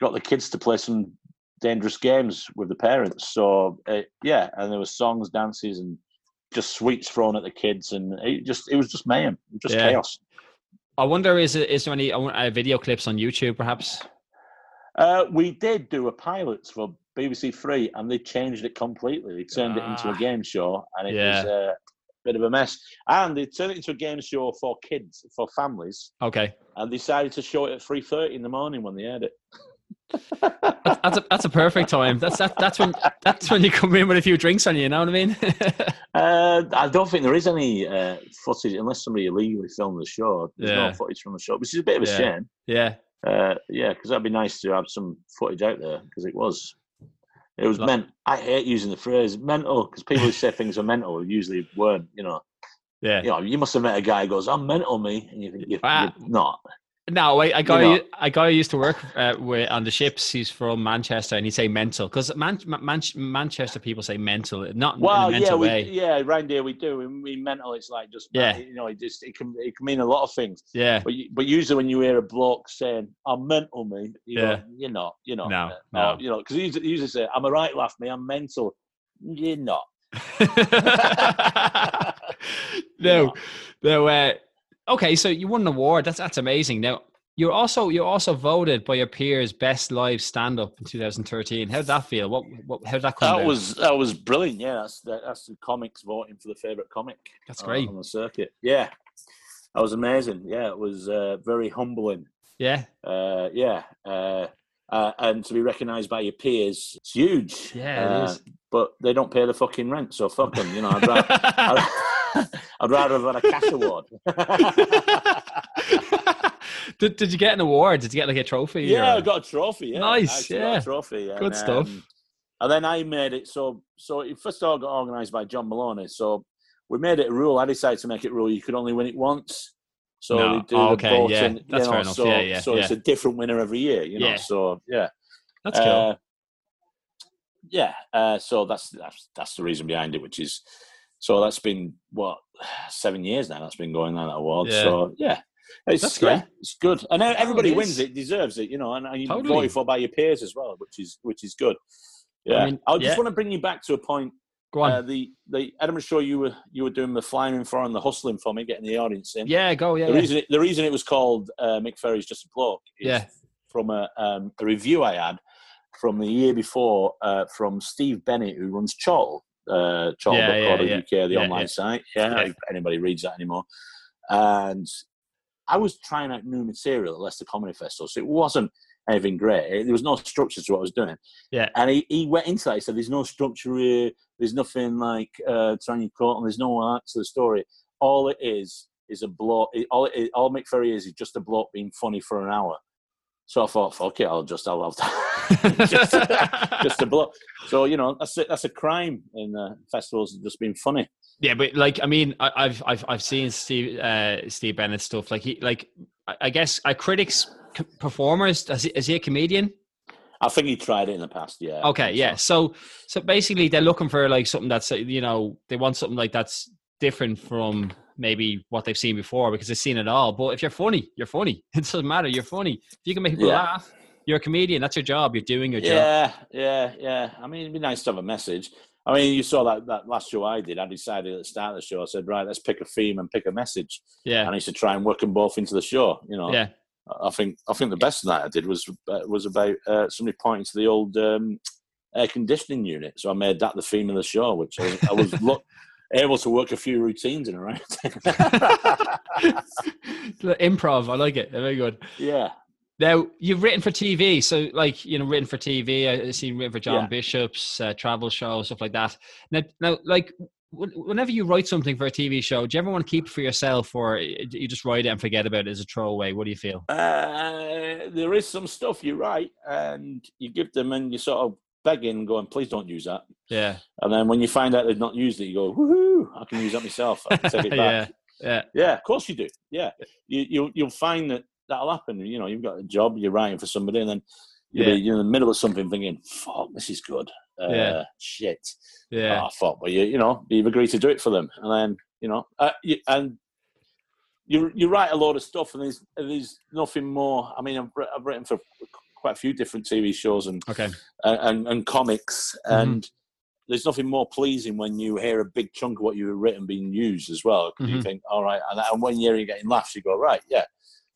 Speaker 2: got the kids to play some dangerous games with the parents. So uh, yeah, and there was songs, dances, and just sweets thrown at the kids, and it just it was just mayhem, just
Speaker 1: Yeah.
Speaker 2: chaos.
Speaker 1: I wonder is is there any uh, video clips on YouTube perhaps?
Speaker 2: Uh, we did do a pilot for BBC Three, and they changed it completely. They turned it into a
Speaker 1: Ah.
Speaker 2: game show, and it
Speaker 1: Yeah.
Speaker 2: was uh, a bit of a mess. And they turned it into a game show for kids, for families,
Speaker 1: Okay.
Speaker 2: and decided to show it at three thirty in the morning when they aired it.
Speaker 1: That's, a that's a perfect time. That's that, that's when that's when you come in with a few drinks on you. You know what I mean? [laughs]
Speaker 2: Uh, I don't think there is any uh, footage unless somebody illegally filmed the show. There's
Speaker 1: Yeah.
Speaker 2: no footage from the show, which is a bit of a
Speaker 1: Yeah.
Speaker 2: shame.
Speaker 1: yeah.
Speaker 2: Uh, yeah, because that'd be nice to have some footage out there because it was. It was meant. I hate using the phrase mental because people who say things are mental usually weren't. You know,
Speaker 1: Yeah.
Speaker 2: you know, you must have met a guy who goes, "I'm mental, me," and you think you're,
Speaker 1: Ah.
Speaker 2: you're not.
Speaker 1: No, I, I guy,
Speaker 2: know.
Speaker 1: I used to work uh, with, on the ships. He's from Manchester, and he'd say mental because Man, Man, Manchester people say mental, not
Speaker 2: Well,
Speaker 1: in a
Speaker 2: yeah, we,
Speaker 1: way.
Speaker 2: yeah, around here we do. We mean mental. It's like just
Speaker 1: Yeah.
Speaker 2: you know, it just it can it can mean a lot of things.
Speaker 1: Yeah,
Speaker 2: But you, but usually when you hear a bloke saying "I'm mental, me," you
Speaker 1: Yeah.
Speaker 2: "You're not, you're not."
Speaker 1: No,
Speaker 2: Uh,
Speaker 1: no.
Speaker 2: you know, because you usually, you usually say, "I'm a right laugh, me. I'm mental." You're not. [laughs] [laughs]
Speaker 1: no, no. Uh, okay, so you won an award. That's that's amazing. Now you're also you're also voted by your peers best live stand up in 2013. How did that feel? What, what how did that come?
Speaker 2: That
Speaker 1: down?
Speaker 2: was that was brilliant. Yeah, that's that, that's the comics voting for the favorite comic.
Speaker 1: That's great.
Speaker 2: on the circuit. Yeah, that was amazing. Yeah, it was uh, very humbling.
Speaker 1: yeah,
Speaker 2: Uh, yeah, uh, uh, and to be recognised by your peers, it's huge.
Speaker 1: yeah, it
Speaker 2: Uh,
Speaker 1: is.
Speaker 2: But they don't pay the fucking rent, so fuck them. You know, I'd rather, [laughs] I'd, rather have had a cash award. [laughs]
Speaker 1: did, did you get an award? Did you get like a trophy?
Speaker 2: yeah,
Speaker 1: or-
Speaker 2: I got a trophy. Yeah,
Speaker 1: Nice, yeah.
Speaker 2: trophy.
Speaker 1: Good stuff.
Speaker 2: um, and then I made it so so it first all got organised by John Maloney. So we made it a rule. I decided to make it a rule you could only win it once. So
Speaker 1: No.
Speaker 2: we do
Speaker 1: Oh,
Speaker 2: the
Speaker 1: okay,
Speaker 2: voting,
Speaker 1: yeah,
Speaker 2: you
Speaker 1: that's
Speaker 2: know,
Speaker 1: fair enough.
Speaker 2: So,
Speaker 1: Yeah, yeah,
Speaker 2: so it's a different winner every year, you know.
Speaker 1: Yeah.
Speaker 2: So yeah,
Speaker 1: That's cool.
Speaker 2: Uh, yeah. Uh, so that's, that's that's the reason behind it, which is so that's been what [sighs] seven years now. That's been going on that award.
Speaker 1: Yeah.
Speaker 2: So yeah. It's,
Speaker 1: That's
Speaker 2: yeah,
Speaker 1: great.
Speaker 2: it's good, and everybody
Speaker 1: it
Speaker 2: wins it, deserves it, you know, and, and you
Speaker 1: Totally.
Speaker 2: voted for by your peers as well, which is which is good. Yeah, I,
Speaker 1: mean,
Speaker 2: just
Speaker 1: yeah.
Speaker 2: want to bring you back to a point.
Speaker 1: Go on.
Speaker 2: Uh, the the Edinburgh show you were you were doing the flying in for and the hustling for me, getting the audience in.
Speaker 1: yeah, go. Yeah,
Speaker 2: the
Speaker 1: yeah.
Speaker 2: reason it, the reason it was called uh, Mick Ferry's just a bloke is
Speaker 1: Yeah.
Speaker 2: from a um, a review I had from the year before uh, from Steve Bennett who runs Chortle, uh,
Speaker 1: Yeah, yeah, yeah.
Speaker 2: the online site. Yeah, anybody reads that anymore. And I was trying out new material at Leicester Comedy Festival, so it wasn't anything great. There was no structure to what I was doing.
Speaker 1: Yeah.
Speaker 2: And he, he went into that. He said, "There's no structure here. There's nothing like uh, coat, and there's no art to the story. All it is is a bloke. All it, all Mick Ferry is is just a bloke being funny for an hour." So I thought, fuck it, I'll just I'll have that. [laughs] just, just a blow. So you know, that's a, that's a crime in uh, festivals. Just being funny.
Speaker 1: Yeah, but like I mean, I, I've I've I've seen Steve uh, Steve Bennett stuff. Like he like I guess are critics performers. Is he, is he a comedian?
Speaker 2: I think he tried it in the past. Yeah.
Speaker 1: Okay. Yeah. So so basically, they're looking for like something that's you know they want something like that's different from maybe what they've seen before because they've seen it all. But if you're funny, you're funny. [laughs] It doesn't matter. You're funny. If you can make people yeah. laugh, you're a comedian. That's your job. You're doing your
Speaker 2: yeah, job. Yeah, yeah, yeah. I mean, it'd be nice to have a message. I mean, you saw that, that last show I did. I decided at the start of the show, I said, right, let's pick a theme and pick a message.
Speaker 1: Yeah.
Speaker 2: And I used to try and work them both into the show. You know.
Speaker 1: Yeah.
Speaker 2: I think I think the best that I did was uh, was about uh, somebody pointing to the old um, air conditioning unit. So I made that the theme of the show, which I was, I was [laughs] look, able to work a few routines in around. [laughs]
Speaker 1: Improv, I like it. Very good.
Speaker 2: Yeah,
Speaker 1: now you've written for TV, so like you know, written for TV. I see written for John yeah. Bishop's uh, travel show, stuff like that. Now, now, like whenever you write something for a TV show, do you ever want to keep it for yourself, or you just write it and forget about it as a throwaway? What do you feel?
Speaker 2: Uh, there is some stuff you write, and you give them, and you sort of begging, going, "Please don't use that."
Speaker 1: Yeah.
Speaker 2: And then when you find out they've not used it, you go, "Woohoo! I can use that myself. I can take it [laughs]
Speaker 1: back." yeah. Yeah.
Speaker 2: Yeah. Of course you do. Yeah. You you you'll find that that'll happen. You know, you've got a job, you're writing for somebody, and then you're, yeah. you're in the middle of something thinking, "Fuck, this is good." Uh,
Speaker 1: yeah.
Speaker 2: Shit.
Speaker 1: Yeah.
Speaker 2: Oh, fuck. But you, you know, you've agreed to do it for them, and then you know, uh, you, and you you write a lot of stuff, and there's there's nothing more. I mean, I've, I've written for quite a few different TV shows and
Speaker 1: okay.
Speaker 2: and, and, and comics, mm-hmm. and there's nothing more pleasing when you hear a big chunk of what you've written being used as well. Because mm-hmm. you think, all right, and, and when you're getting laughs, you go, right, yeah,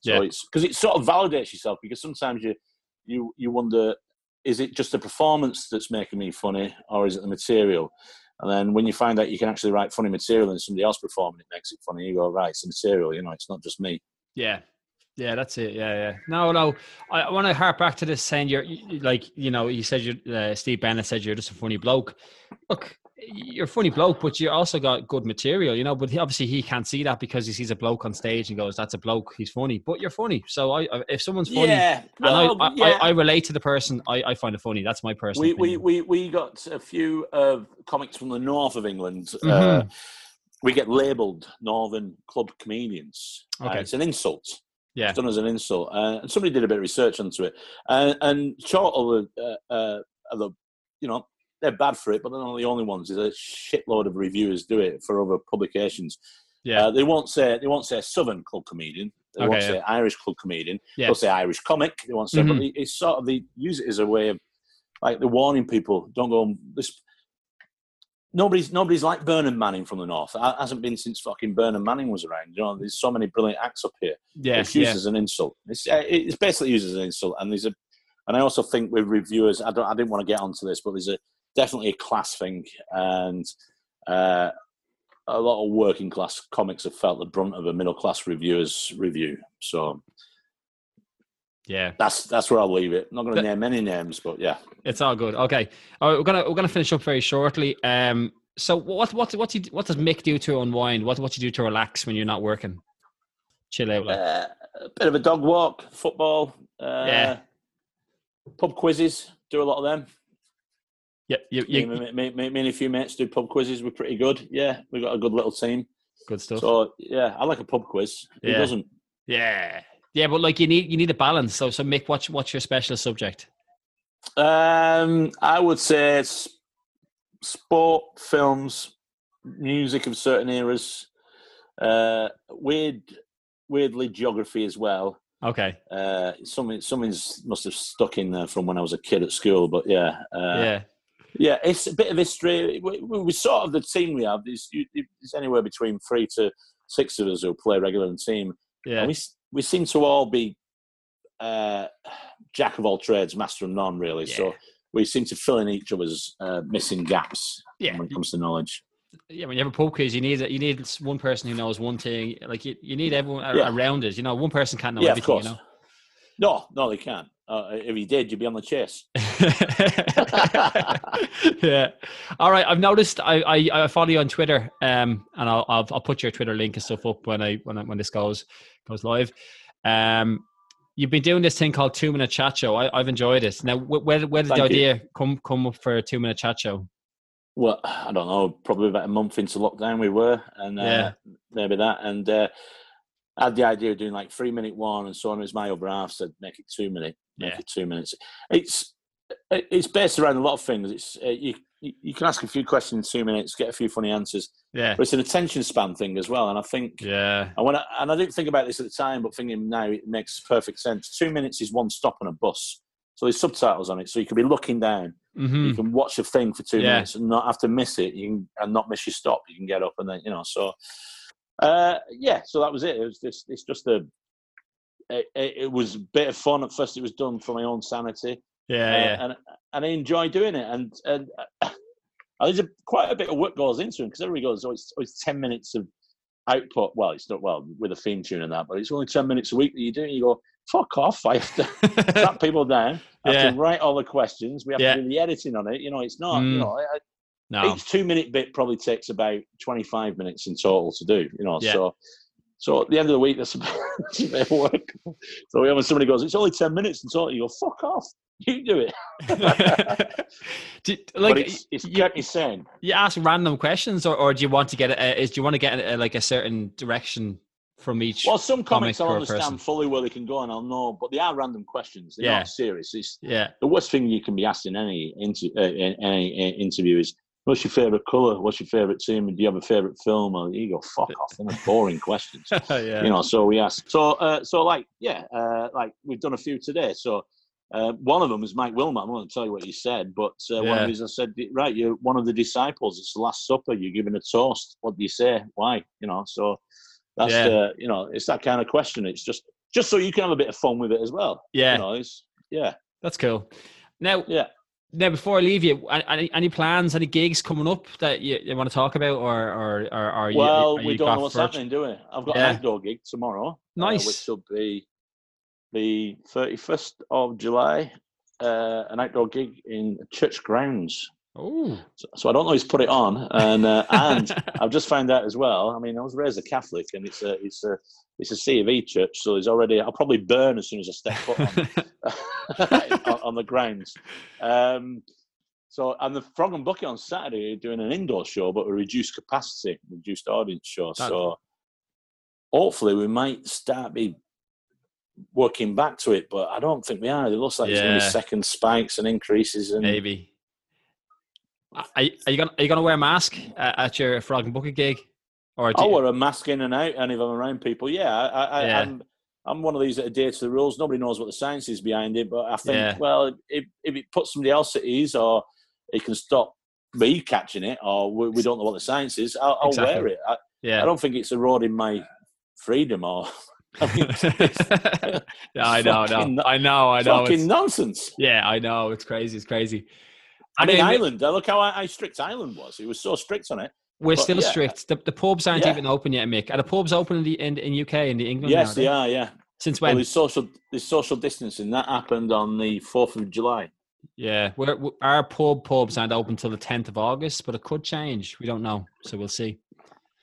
Speaker 2: so yeah. it's because it sort of validates yourself because sometimes you you you wonder is it just the performance that's making me funny or is it the material? And then when you find out you can actually write funny material and somebody else performing it makes it funny, you go right, it's the material. You know, it's not just me.
Speaker 1: Yeah, yeah, that's it. Yeah, yeah. No, no. I, I want to harp back to this saying you're like, you know, you said you uh, Steve Bennett said you're just a funny bloke. Look, you're a funny bloke, but you also got good material, you know. But he, obviously, he can't see that because he sees a bloke on stage and goes, "That's a bloke. He's funny." But you're funny, so I, if someone's funny,
Speaker 2: yeah,
Speaker 1: well, I, yeah. I, I, relate to the person, I, I find it funny. That's my personal.
Speaker 2: We opinion. we, we we got a few uh, comics from the north of England. Uh, mm-hmm. Uh, we get labelled Northern Club comedians. Uh, okay, uh, it's an insult.
Speaker 1: Yeah,
Speaker 2: it's done as an insult. Uh, and somebody did a bit of research onto it, and and short of the, the you know they're bad for it, but they're not the only ones. There's a shitload of reviewers do it for other publications.
Speaker 1: Yeah,
Speaker 2: uh, they won't say they won't say Southern club comedian. They okay, won't yeah. say Irish club comedian. Yeah. They'll say Irish comic. They won't say, mm-hmm. but it's sort of they use it as a way of like they're warning people. Don't go on this. Nobody's nobody's like Bernard Manning from the north. It hasn't been since fucking Bernard Manning was around. You know, there's so many brilliant acts up here.
Speaker 1: Yeah,
Speaker 2: it's used
Speaker 1: yeah.
Speaker 2: as an insult. It's uh, it's basically used as an insult, and there's a and I also think with reviewers, I don't, I didn't want to get onto this, but there's a definitely a class thing, and uh, a lot of working class comics have felt the brunt of a middle class reviewer's review. So,
Speaker 1: yeah,
Speaker 2: that's that's where I'll leave it. I'm not going to name any names, but yeah,
Speaker 1: it's all good. Okay, all right, we're gonna we're gonna finish up very shortly. Um, so what what what do you, what does Mick do to unwind? What what do you do to relax when you're not working? Chill out. Like?
Speaker 2: Uh, a bit of a dog walk, football. Uh, yeah. Pub quizzes. Do a lot of them.
Speaker 1: Yeah, you, you,
Speaker 2: me, me, me, me, and a few mates do pub quizzes. We're pretty good. Yeah, we've got a good little team.
Speaker 1: Good stuff.
Speaker 2: So yeah, I like a pub quiz. Who yeah. doesn't?
Speaker 1: Yeah, yeah, but like you need you need a balance. So so Mick, what's what's your special subject?
Speaker 2: Um, I would say sport, films, music of certain eras, uh, weird, weirdly geography as well.
Speaker 1: Okay.
Speaker 2: Uh, something something's must have stuck in there from when I was a kid at school, but yeah. Uh,
Speaker 1: yeah.
Speaker 2: Yeah, it's a bit of history. We, we sort of the team we have. is, there's anywhere between three to six of us who play regular in the team.
Speaker 1: Yeah,
Speaker 2: and we we seem to all be uh, jack of all trades, master of none, really. Yeah. So we seem to fill in each other's uh, missing gaps.
Speaker 1: Yeah.
Speaker 2: when it comes to knowledge.
Speaker 1: Yeah, when you have a pub quiz, you need you need one person who knows one thing. Like you, you need everyone yeah. around us. You know, one person can't know
Speaker 2: yeah,
Speaker 1: everything.
Speaker 2: Of
Speaker 1: course. You know.
Speaker 2: No, no, they can't. Uh, if he did, you'd be on the chase. [laughs]
Speaker 1: yeah. All right. I've noticed. I, I, I follow you on Twitter, um, and I'll, I'll, I'll put your Twitter link and stuff up when I when I, when this goes goes live. Um, You've been doing this thing called two minute chat show. I, have enjoyed it. Now, where, where did Thank the idea you. come come up for a two minute chat show?
Speaker 2: Well, I don't know. Probably about a month into lockdown, we were, and uh, yeah. maybe that. And uh, I had the idea of doing like three minute one, and so on. It was my other half said make it two minute, make yeah. it two minutes. It's it's based around a lot of things. It's uh, you you can ask a few questions in two minutes, get a few funny answers.
Speaker 1: Yeah,
Speaker 2: but it's an attention span thing as well. And I think
Speaker 1: yeah,
Speaker 2: I want and I didn't think about this at the time, but thinking now it makes perfect sense. Two minutes is one stop on a bus, so there's subtitles on it, so you can be looking down. Mm-hmm. You can watch a thing for two yeah. minutes and not have to miss it. You can and not miss your stop. You can get up and then you know. So uh, yeah, so that was it. It was just it's just a it, it, was a bit of fun at first. It was done for my own sanity.
Speaker 1: Yeah, uh, yeah.
Speaker 2: and and I enjoy doing it. And and [coughs] uh, there's a, quite a bit of work goes into it because everybody goes, oh, it's, oh, it's ten minutes of output. Well, it's not well with a theme tune and that, but it's only ten minutes a week that you do. And you go, fuck off! I have to [laughs] track people down. I have yeah. to write all the questions. We have yeah. to do the editing on it. You know, it's not. Mm. You know, I, no. each two minute bit probably takes about twenty five minutes in total to do. You know, yeah. so so at the end of the week, that's a, that's a bit of work. So when somebody goes, it's only 10 minutes and so you go, fuck off. You do it. [laughs]
Speaker 1: do, like,
Speaker 2: but it's, it's you, kept me sane.
Speaker 1: You ask random questions or, or do you want to get a, is, do you want to get a, like a certain direction from each
Speaker 2: well some comics i'll understand person. fully where they can go and i'll know but they are random questions they're yeah. not serious it's
Speaker 1: yeah
Speaker 2: the worst thing you can be asked in any, inter, uh, in any interview is What's your favourite colour? What's your favourite team? Do you have a favourite film? Or you go, fuck off. They're [laughs] boring questions. [laughs] yeah. You know, so we ask. So, uh, so like, yeah, uh, like we've done a few today. So uh, one of them is Mike Wilmot. I won't tell you what he said, but uh, yeah. one of his, I said, right, you're one of the disciples. It's the Last Supper. You're giving a toast. What do you say? Why? You know, so that's yeah. the, you know, it's that kind of question. It's just, just so you can have a bit of fun with it as well.
Speaker 1: Yeah.
Speaker 2: You know, yeah.
Speaker 1: That's cool. Now,
Speaker 2: yeah
Speaker 1: now before I leave you, any, any plans, any gigs coming up that you, you want to talk about, or or, or are you?
Speaker 2: Well,
Speaker 1: are
Speaker 2: we don't know what's happening, do we? I've got yeah. an outdoor gig tomorrow. Uh,
Speaker 1: nice,
Speaker 2: uh, which will be the thirty first of July. Uh, an outdoor gig in church grounds.
Speaker 1: Oh,
Speaker 2: so, so, I don't know who's put it on, and uh, and [laughs] I've just found out as well. I mean, I was raised a Catholic, and it's a it's a it's a C of E church, so there's already I'll probably burn as soon as I step foot on, [laughs] [laughs] on, on the grounds. Um, so and the Frog and Bucket on Saturday are doing an indoor show, but a reduced capacity, reduced audience show. so hopefully we might start be working back to it, but I don't think we are. It looks like yeah. there's going to be second spikes and increases, and
Speaker 1: maybe. Are, are you gonna are you gonna wear a mask uh, at your Frog and Bucket gig?
Speaker 2: Or I wear a mask in and out, and if I'm around people, yeah, I, I, yeah. I'm, I'm one of these that adhere to the rules. Nobody knows what the science is behind it, but I think, yeah. well, if, if it puts somebody else at ease, or it can stop me catching it, or we, we don't know what the science is, I'll, I'll exactly. wear it. I,
Speaker 1: yeah.
Speaker 2: I don't think it's eroding my freedom or.
Speaker 1: I mean, [laughs] yeah, I know, no. I know, I know.
Speaker 2: Fucking it's, nonsense.
Speaker 1: Yeah, I know. It's crazy. It's crazy.
Speaker 2: I, I mean, mean, Ireland. Uh, look how, uh, how strict Ireland was. He was so strict on it.
Speaker 1: We're but, still yeah. strict. The, the pubs aren't yeah. even open yet, Mick. Are the pubs open in the in, in UK in the England?
Speaker 2: Yes,
Speaker 1: now,
Speaker 2: they are. Yeah.
Speaker 1: Since when?
Speaker 2: Well, there's social there's social distancing that happened on the fourth of July.
Speaker 1: Yeah, we're, we're, our pub pubs aren't open till the tenth of August, but it could change. We don't know, so we'll see.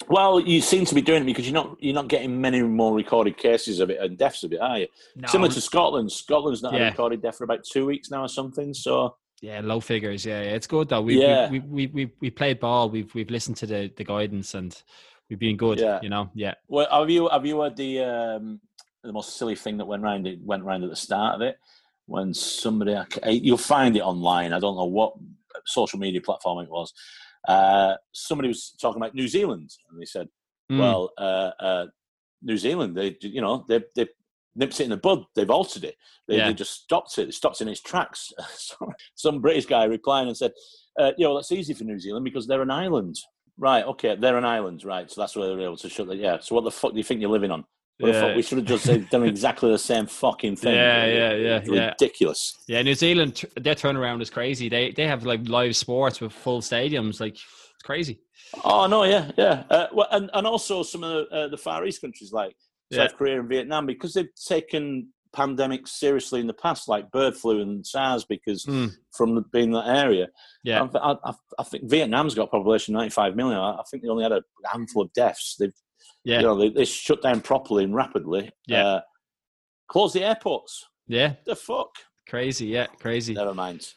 Speaker 2: Well, you seem to be doing it because you're not you're not getting many more recorded cases of it and deaths of it, are you? No. Similar to Scotland. Scotland's not yeah. had a recorded death for about two weeks now or something. So
Speaker 1: yeah, low figures. Yeah, yeah. it's good though. We, yeah. we, we, we, we played ball. We've we've listened to the, the guidance and we've been good. Yeah. You know. Yeah.
Speaker 2: Well, have you have you heard the um, the most silly thing that went round? It went round at the start of it when somebody you'll find it online. I don't know what social media platform it was. Uh, somebody was talking about New Zealand, and they said, mm. "Well, uh, uh, New Zealand, they you know they they nipped it in the bud. They've altered it. They, yeah. they just stopped it. They stopped it in its tracks. [laughs] Some British guy replied and said, uh, "You know, that's easy for New Zealand because they're an island." Right. Okay. They're an island. Right. So that's where they're able to shut. The, yeah. So what the fuck do you think you're living on? Yeah. We should have just done exactly the same fucking thing.
Speaker 1: Yeah, yeah, yeah.
Speaker 2: It's ridiculous.
Speaker 1: Yeah, New Zealand, their turnaround is crazy. They they have like live sports with full stadiums. Like it's crazy.
Speaker 2: Oh no, yeah, yeah. Uh, well, and and also some of the, uh, the Far East countries like yeah. South Korea and Vietnam because they've taken pandemics seriously in the past, like bird flu and SARS, because mm. from being that area.
Speaker 1: Yeah,
Speaker 2: I, I, I, think Vietnam's got a population of 95 million. I, think they only had a handful of deaths. They've, yeah, you know, they, they shut down properly and rapidly.
Speaker 1: Yeah. Uh,
Speaker 2: Close the airports.
Speaker 1: Yeah.
Speaker 2: The fuck.
Speaker 1: Crazy. Yeah. Crazy.
Speaker 2: Never mind.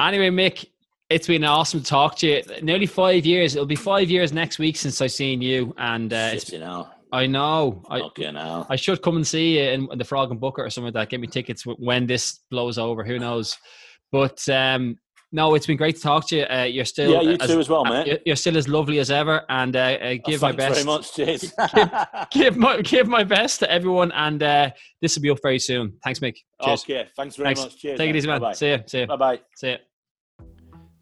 Speaker 1: Anyway, Mick, it's been awesome to talk to you. Nearly five years. It'll be five years next week since I've seen you, and uh,
Speaker 2: it's you know.
Speaker 1: I know. I. I should come and see you in the Frog and Bucket or something like that. Get me tickets when this blows over. Who knows? But um, no, it's been great to talk to you. Uh, you're still
Speaker 2: yeah, you as, too as well, mate.
Speaker 1: You're still as lovely as ever, and uh, uh, give
Speaker 2: oh,
Speaker 1: my best.
Speaker 2: very much, cheers. [laughs]
Speaker 1: give, give, my give my best to everyone, and uh, this will be up very soon. Thanks, Mick.
Speaker 2: Cheers. Okay, thanks very thanks. much. Cheers.
Speaker 1: Take man. it easy, man. Bye-bye. See you. See you.
Speaker 2: Bye bye.
Speaker 1: See you.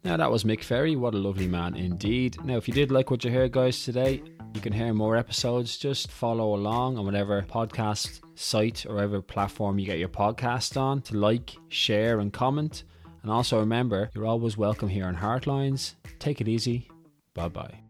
Speaker 1: Now that was Mick Ferry. What a lovely man indeed. Now, if you did like what you heard, guys, today, you can hear more episodes. Just follow along on whatever podcast site or whatever platform you get your podcast on to like, share, and comment. And also remember, you're always welcome here on Heartlines. Take it easy. Bye bye.